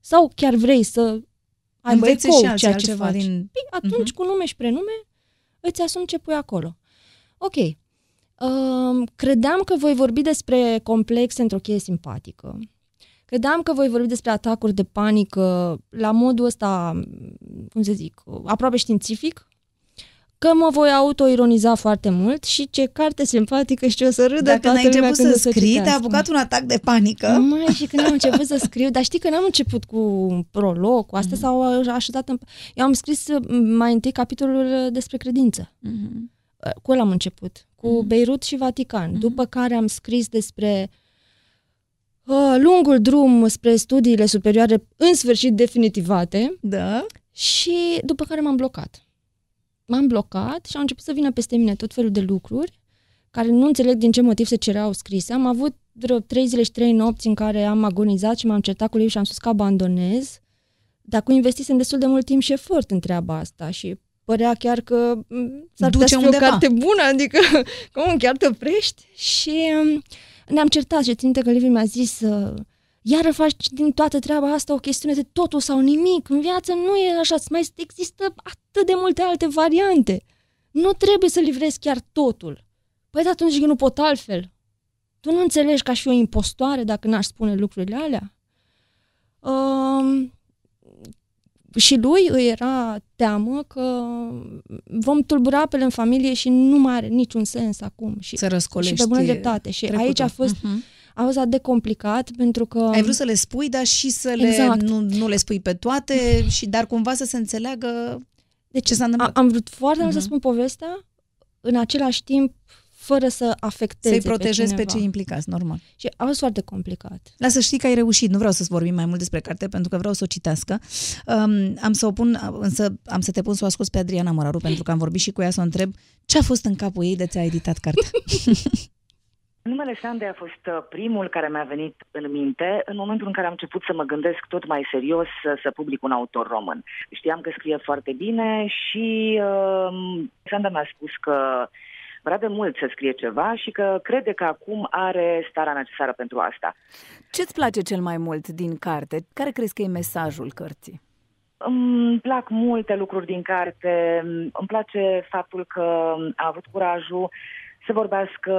Sau chiar vrei să ai Înveți și ceea ce faci? Din... Păi, atunci, uh-huh. cu nume și prenume, îți asumi ce pui acolo. Ok. Uh, credeam că voi vorbi despre complexe într-o cheie simpatică. Credeam că voi vorbi despre atacuri de panică la modul ăsta, cum să zic, aproape științific, că mă voi autoironiza foarte mult și ce carte simpatică și ce o să râdă Dacă toată ai început să scrii, te-a apucat un atac de panică. Mai și când am început să scriu, dar știi că n-am început cu un prolog, cu astea mm-hmm. sau așezat în... Eu am scris mai întâi capitolul despre credință. Mm-hmm. Cu ăla am început, cu mm-hmm. Beirut și Vatican. Mm-hmm. După care am scris despre uh, lungul drum spre studiile superioare, în sfârșit definitivate. Da. Și după care m-am blocat m-am blocat și au început să vină peste mine tot felul de lucruri care nu înțeleg din ce motiv se cereau scrise. Am avut vreo trei zile și trei nopți în care am agonizat și m-am certat cu ei și am spus că abandonez, dar cu investisem destul de mult timp și efort în treaba asta și părea chiar că s-ar putea să fie o carte bună, adică cum chiar te oprești și um, ne-am certat și ținte că Levi mi-a zis uh, iară faci din toată treaba asta o chestiune de totul sau nimic. În viață nu e așa, mai există atât de multe alte variante. Nu trebuie să livrezi chiar totul. Păi de atunci eu nu pot altfel. Tu nu înțelegi că aș fi o impostoare dacă n-aș spune lucrurile alea? Um, și lui îi era teamă că vom tulbura apele în familie și nu mai are niciun sens acum. Și, să răscolești Și pe bună dreptate. Și trecutul. aici a fost... Uh-huh a fost de complicat pentru că... Ai vrut să le spui, dar și să le exact. nu, nu le spui pe toate, și dar cumva să se înțeleagă de ce s-a întâmplat. A, am vrut foarte mult uh-huh. să mhm. spun povestea, în același timp fără să afecteze Să-i protejezi pe, pe cei implicați, normal. Și a fost foarte complicat. Lasă știi că ai reușit, nu vreau să-ți vorbim mai mult despre carte, pentru că vreau să o citească. Um, am să o pun, însă am să te pun să o ascult pe Adriana Moraru, pentru că am vorbit și cu ea să o întreb ce a fost în capul ei de ți-a editat cartea. Numele Sande a fost uh, primul care mi-a venit în minte în momentul în care am început să mă gândesc tot mai serios să, să public un autor român. Știam că scrie foarte bine și uh, Sanda mi-a spus că vrea de mult să scrie ceva și că crede că acum are starea necesară pentru asta. Ce-ți place cel mai mult din carte? Care crezi că e mesajul cărții? Îmi plac multe lucruri din carte. Îmi place faptul că a avut curajul să vorbească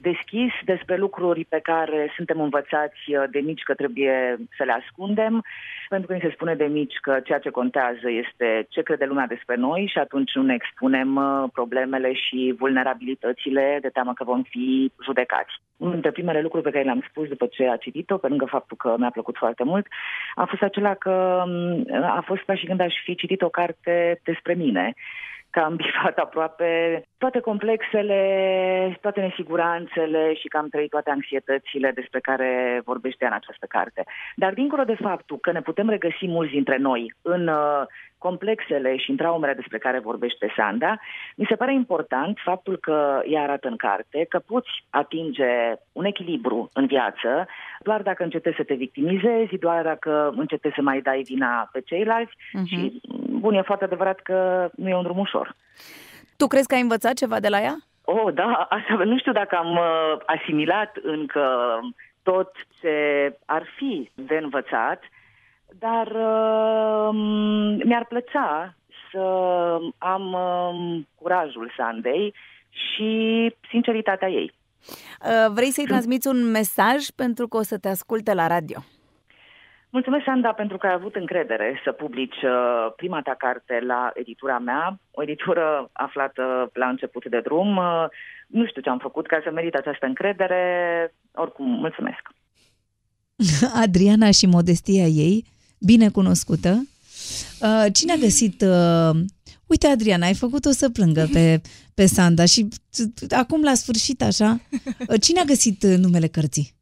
deschis despre lucruri pe care suntem învățați de mici că trebuie să le ascundem, pentru că ni se spune de mici că ceea ce contează este ce crede lumea despre noi și atunci nu ne expunem uh, problemele și vulnerabilitățile de teamă că vom fi judecați. Unul dintre primele lucruri pe care le-am spus după ce a citit-o, pe lângă faptul că mi-a plăcut foarte mult, a fost acela că mm, a fost ca și când aș fi citit o carte despre mine că am bifat aproape toate complexele, toate nesiguranțele și că am trăit toate anxietățile despre care vorbește în această carte. Dar dincolo de faptul că ne putem regăsi mulți dintre noi în uh, complexele și în traumele despre care vorbește Sanda, mi se pare important faptul că ea arată în carte că poți atinge un echilibru în viață doar dacă încetezi să te victimizezi, doar dacă încetezi să mai dai vina pe ceilalți uh-huh. și, bun, e foarte adevărat că nu e un drum ușor. Tu crezi că ai învățat ceva de la ea? Oh, da, asta, nu știu dacă am uh, asimilat încă tot ce ar fi de învățat, dar uh, mi-ar plăcea să am uh, curajul Sandei și sinceritatea ei. Uh, vrei să-i transmiți un mesaj pentru că o să te asculte la radio? Mulțumesc, Sanda, pentru că ai avut încredere să publici uh, prima ta carte la editura mea, o editură aflată la început de drum. Uh, nu știu ce am făcut ca să merit această încredere. Oricum, mulțumesc. Adriana și modestia ei, bine cunoscută. Uh, cine a găsit... Uite, Adriana, ai făcut-o să plângă pe, pe Sanda și acum, la sfârșit, așa, cine a găsit numele cărții?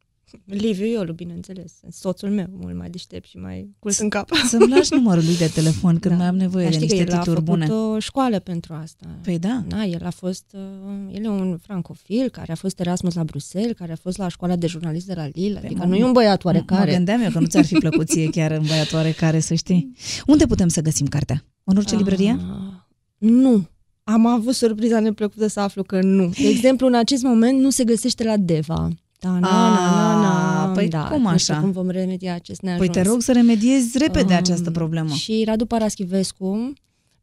Liviu Iolu, bineînțeles. Soțul meu, mult mai deștept și mai cult în cap. Să-mi lași numărul lui de telefon când da. mai am nevoie Dar de niște că el a bune. o școală pentru asta. Păi da. Da, el a fost, uh, el e un francofil care a fost Erasmus la Bruxelles, care a fost la școala de jurnalist de la Lille, păi adică nu e un băiat oarecare. Mă gândeam eu că nu ți-ar fi plăcut ție chiar în băiat oarecare, să știi. Unde putem să găsim cartea? În orice librărie? Ah, nu. Am avut surpriza neplăcută să aflu că nu. De exemplu, în acest moment nu se găsește la Deva. Da, na, na, na, na. Păi da, cum așa? cum vom remedia acest neajuns. Păi te rog să remediezi repede um, această problemă. Și Radu Paraschivescu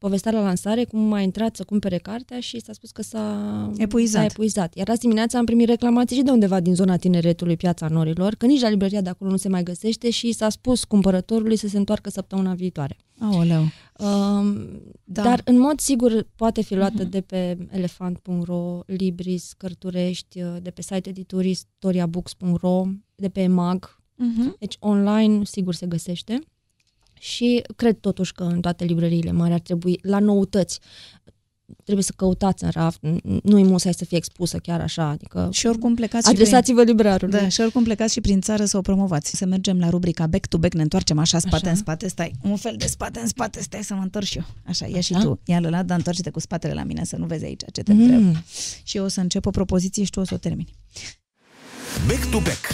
povestea la lansare cum a intrat să cumpere cartea și s-a spus că s-a epuizat. S-a epuizat. Iar azi dimineața am primit reclamații și de undeva din zona tineretului, Piața Norilor, că nici la librăria de acolo nu se mai găsește și s-a spus cumpărătorului să se întoarcă săptămâna viitoare. Aoleu. Um, da. Dar în mod sigur poate fi luată uh-huh. de pe elefant.ro, Libris, Cărturești, de pe site editurii storiabooks.ro, de pe EMAG. Uh-huh. Deci online sigur se găsește și cred totuși că în toate librăriile mari ar trebui, la noutăți, trebuie să căutați în raft, nu e musai să fie expusă chiar așa, adică și oricum plecați adresați-vă prin, librarului. Da, și oricum plecați și prin țară să o promovați. Să mergem la rubrica back to back, ne întoarcem așa spate așa. în spate, stai, un fel de spate în spate, stai să mă întorc și eu. Așa, ia și tu, ia la dar întoarce-te cu spatele la mine să nu vezi aici ce te mm. întreb. Și eu o să încep o propoziție și tu o să o termini. Back to back.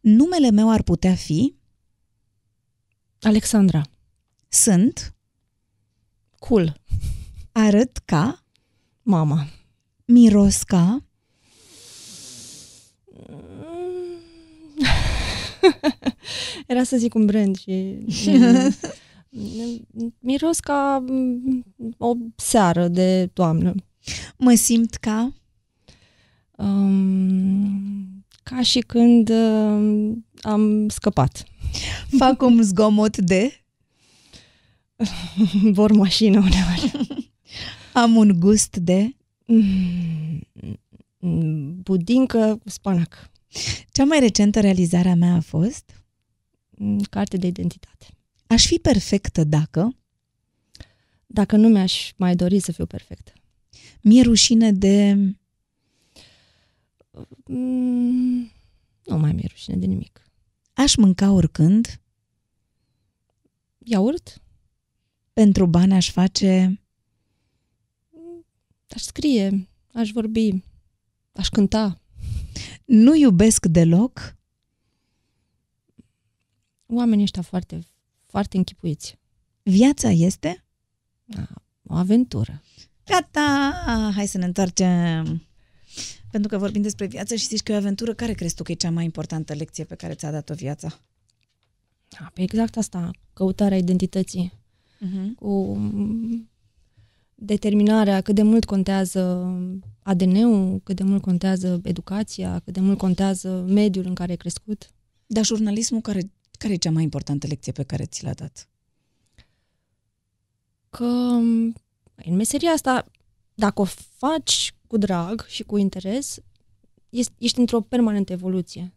Numele meu ar putea fi Alexandra. Sunt cool. Arăt ca mama. Miros ca Era să zic un brand și miros ca o seară de toamnă. Mă simt ca um, ca și când uh, am scăpat. Fac un zgomot de? Vor mașină uneori. Am un gust de? Budincă cu spanac. Cea mai recentă realizare a mea a fost? Carte de identitate. Aș fi perfectă dacă? Dacă nu mi-aș mai dori să fiu perfectă. Mi-e rușine de... Mm, nu mai mi-e rușine de nimic. Aș mânca oricând. Iaurt? Pentru bani aș face... Aș scrie, aș vorbi, aș cânta. Nu iubesc deloc? Oamenii ăștia foarte, foarte închipuiți. Viața este? Da, o aventură. Gata! Hai să ne întoarcem pentru că vorbim despre viață și zici că e o aventură, care crezi tu că e cea mai importantă lecție pe care ți-a dat-o viața? Da, pe exact asta, căutarea identității. Uh-huh. Cu determinarea, cât de mult contează ADN-ul, cât de mult contează educația, cât de mult contează mediul în care ai crescut. Dar jurnalismul, care, care e cea mai importantă lecție pe care ți l-a dat? Că în meseria asta, dacă o faci cu drag și cu interes, ești, ești într-o permanentă evoluție.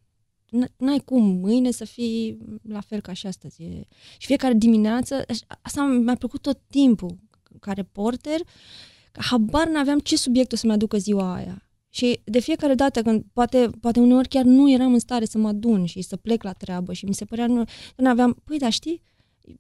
N-ai cum mâine să fii la fel ca și astăzi. Și fiecare dimineață, asta mi-a plăcut tot timpul ca reporter, că habar n-aveam ce subiect o să-mi aducă ziua aia. Și de fiecare dată când poate, poate uneori chiar nu eram în stare să mă adun și să plec la treabă și mi se părea, nu, nu aveam, păi da, știi,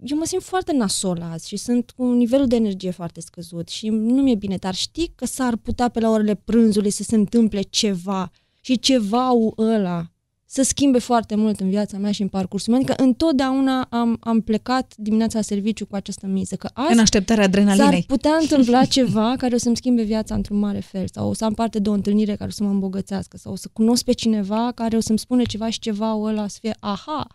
eu mă simt foarte nasol azi și sunt cu un nivel de energie foarte scăzut și nu mi-e bine, dar știi că s-ar putea pe la orele prânzului să se întâmple ceva și ceva ăla să schimbe foarte mult în viața mea și în parcursul meu. Adică întotdeauna am, am plecat dimineața la serviciu cu această miză, că azi În așteptarea s-ar adrenalinei. putea întâmpla ceva care o să-mi schimbe viața într-un mare fel sau o să am parte de o întâlnire care o să mă îmbogățească sau o să cunosc pe cineva care o să-mi spune ceva și ceva ăla să fie aha,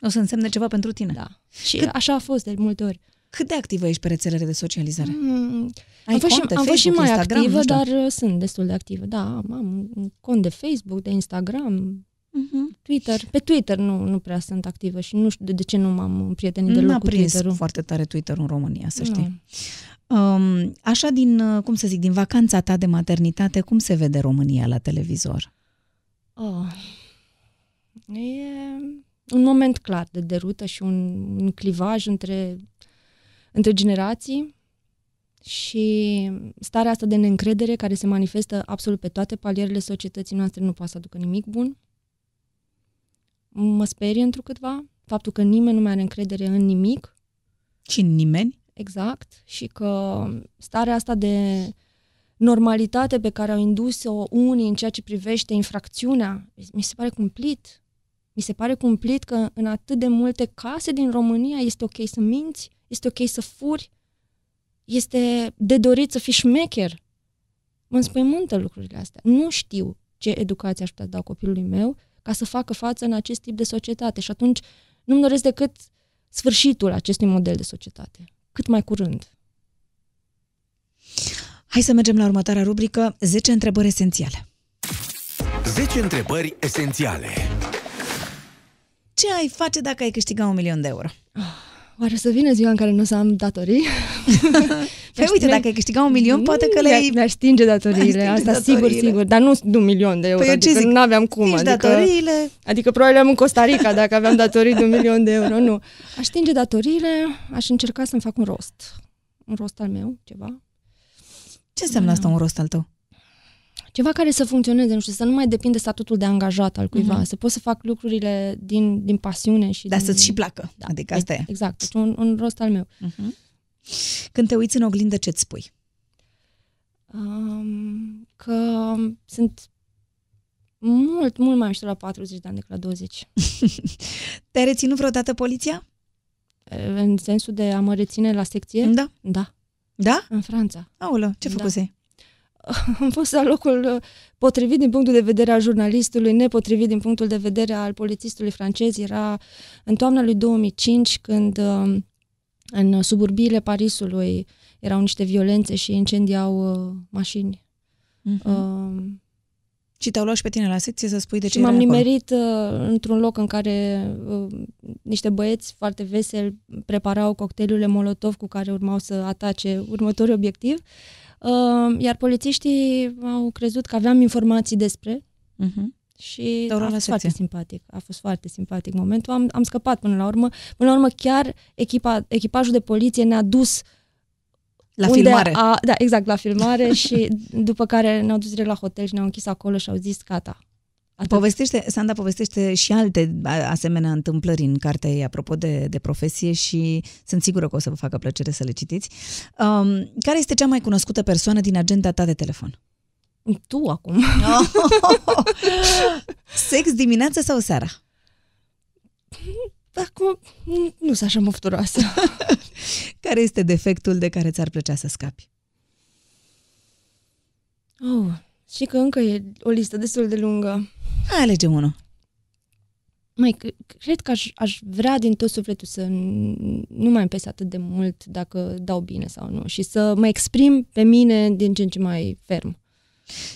O să însemne ceva pentru tine. da. Și Cât- așa a fost de multe ori. Cât de activă ești pe rețelele de socializare? Mm, Ai am fost, și, conte, am fost și Facebook, mai Instagram, activă, nu știu. dar uh, sunt destul de activă. Da, am, am un cont de Facebook, de Instagram, Mhm. Twitter. Pe Twitter nu, nu prea sunt activă și nu știu de, de ce nu m-am prietenit Nu deloc a cu prins Twitter-ul. foarte tare Twitter în România, să Nu. știi. Um, așa din, uh, cum să zic, din vacanța ta de maternitate, cum se vede România la televizor? Oh. E un moment clar de derută și un, un clivaj între, între generații și starea asta de neîncredere care se manifestă absolut pe toate palierele societății noastre nu poate să aducă nimic bun. Mă sperie întrucâtva faptul că nimeni nu mai are încredere în nimic Și nimeni? Exact. Și că starea asta de normalitate pe care au indus-o unii în ceea ce privește infracțiunea, mi se pare cumplit. Mi se pare cumplit că în atât de multe case din România este ok să minți, este ok să furi, este de dorit să fii șmecher. Mă înspăimântă lucrurile astea. Nu știu ce educație aș putea da copilului meu ca să facă față în acest tip de societate. Și atunci nu-mi doresc decât sfârșitul acestui model de societate. Cât mai curând. Hai să mergem la următoarea rubrică, 10 întrebări esențiale. 10 întrebări esențiale. Ce ai face dacă ai câștiga un milion de euro? Oare o să vină ziua în care nu o să am datorii? Păi uite, dacă ai câștiga un milion, poate că le-ai... Mi-ar stinge datoriile, Mi-ar stinge asta sigur, datoriile. sigur. Dar nu de un milion de euro, Păi eu ce adică zic? nu aveam cum. Stingi Adică, datoriile. adică probabil am în Costa Rica dacă aveam datorii de un milion de euro, nu. Aș stinge datoriile, aș încerca să-mi fac un rost. Un rost al meu, ceva. Ce înseamnă asta un rost al tău? Ceva care să funcționeze, nu știu, să nu mai depinde statutul de angajat al cuiva, Mhm. să pot să fac lucrurile din, din pasiune și Dar din... să-ți și placă. Da, Adică asta e. Exact, deci un, un rost al meu. Uh-huh. Când te uiți în oglindă, ce-ți spui? Um, că sunt mult, mult mai mișto la 40 de ani decât la 20. Te-ai reținut vreodată poliția? În sensul de a mă reține la secție? Da. Da, Da? în Franța. Aoleu, ce Da. făcuse? Am fost la locul uh, potrivit din punctul de vedere al jurnalistului, nepotrivit din punctul de vedere al polițistului francez. Era în toamna lui 2005 când uh, în suburbiile Parisului erau niște violențe și incendiau uh, mașini. Uh-huh. Uh, Și te-au luat și pe tine la secție să spui de ce și m-am erai acolo. nimerit uh, într-un loc în care uh, niște băieți foarte veseli preparau cocktailurile Molotov cu care urmau să atace următorul obiectiv. Uh, iar polițiștii au crezut că aveam informații despre Uh-huh. și Te-au a luat la fost foarte secție. simpatic. A fost foarte simpatic momentul. Am, am scăpat până la urmă. Până la urmă chiar echipa, echipajul de poliție ne-a dus La unde filmare. A, da, exact, la filmare și după care ne-au dus direct la hotel și ne-au închis acolo și au zis gata. Atât. Povestește, Sanda povestește și alte a- asemenea întâmplări în cartea ei apropo de, de profesie și sunt sigură că o să vă facă plăcere să le citiți. Um, care este cea mai cunoscută persoană din agenda ta de telefon? Tu acum. Sex dimineața sau seara? Acum nu- nu sunt așa mofturoasă. Care este defectul de care ți-ar plăcea să scapi? Oh, și că încă e o listă destul de lungă. Hai, alege unul. Mai, cred că aș, aș vrea din tot sufletul să n- nu mai îmi pese atât de mult dacă dau bine sau nu și să mă exprim pe mine din ce în ce mai ferm.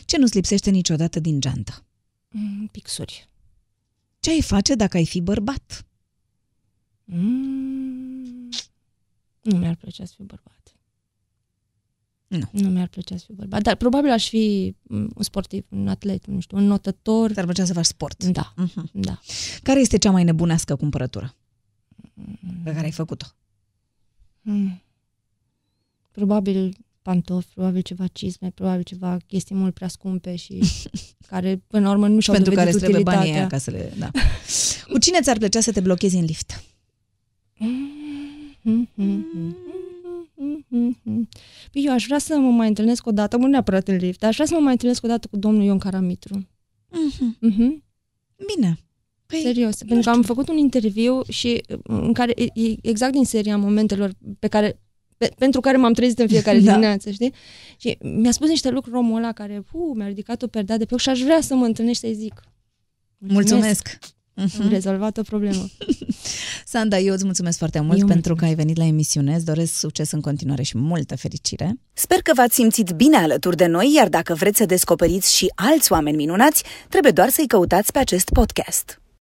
Ce nu-ți lipsește niciodată din geantă? Mm, Pixuri. Ce ai face dacă ai fi bărbat? Mm, nu mi-ar plăcea să fiu bărbat. Nu. Nu mi-ar plăcea să fiu bărbat, dar probabil aș fi mm, un sportiv, un atlet, nu știu, un notător. Ți-ar plăcea să faci sport? Da, Uh-huh. da. Care este cea mai nebunească cumpărătură pe care ai făcut-o? Mm. Probabil pantofi, probabil ceva cizme, probabil ceva chestii mult prea scumpe și care până la urmă nu și-au Pentru care dovedit îți trebuie banii utilitatea. aia ca să le... Da. Cu cine ți-ar plăcea să te blochezi în lift? Păi eu aș vrea să mă mai întâlnesc o dată, nu neapărat în lift, dar aș vrea să mă mai întâlnesc o dată cu domnul Ion Caramitru. Mhm. Mhm. Bine. Păi, Serios, pentru că am făcut un interviu și în care e exact din seria momentelor pe care pe, pentru care m-am trezit în fiecare da. dimineață, știi? Și mi-a spus niște lucruri omul ăla care pu, mi-a ridicat o perdea de pe și aș vrea să mă întâlnești să-i zic. Mulțumesc! mulțumesc. Am mhm. rezolvat o problemă. Sanda, eu îți mulțumesc foarte mult eu pentru mulțumesc. că ai venit la emisiune. Îți doresc succes în continuare și multă fericire. Sper că v-ați simțit bine alături de noi, iar dacă vreți să descoperiți și alți oameni minunați, trebuie doar să-i căutați pe acest podcast.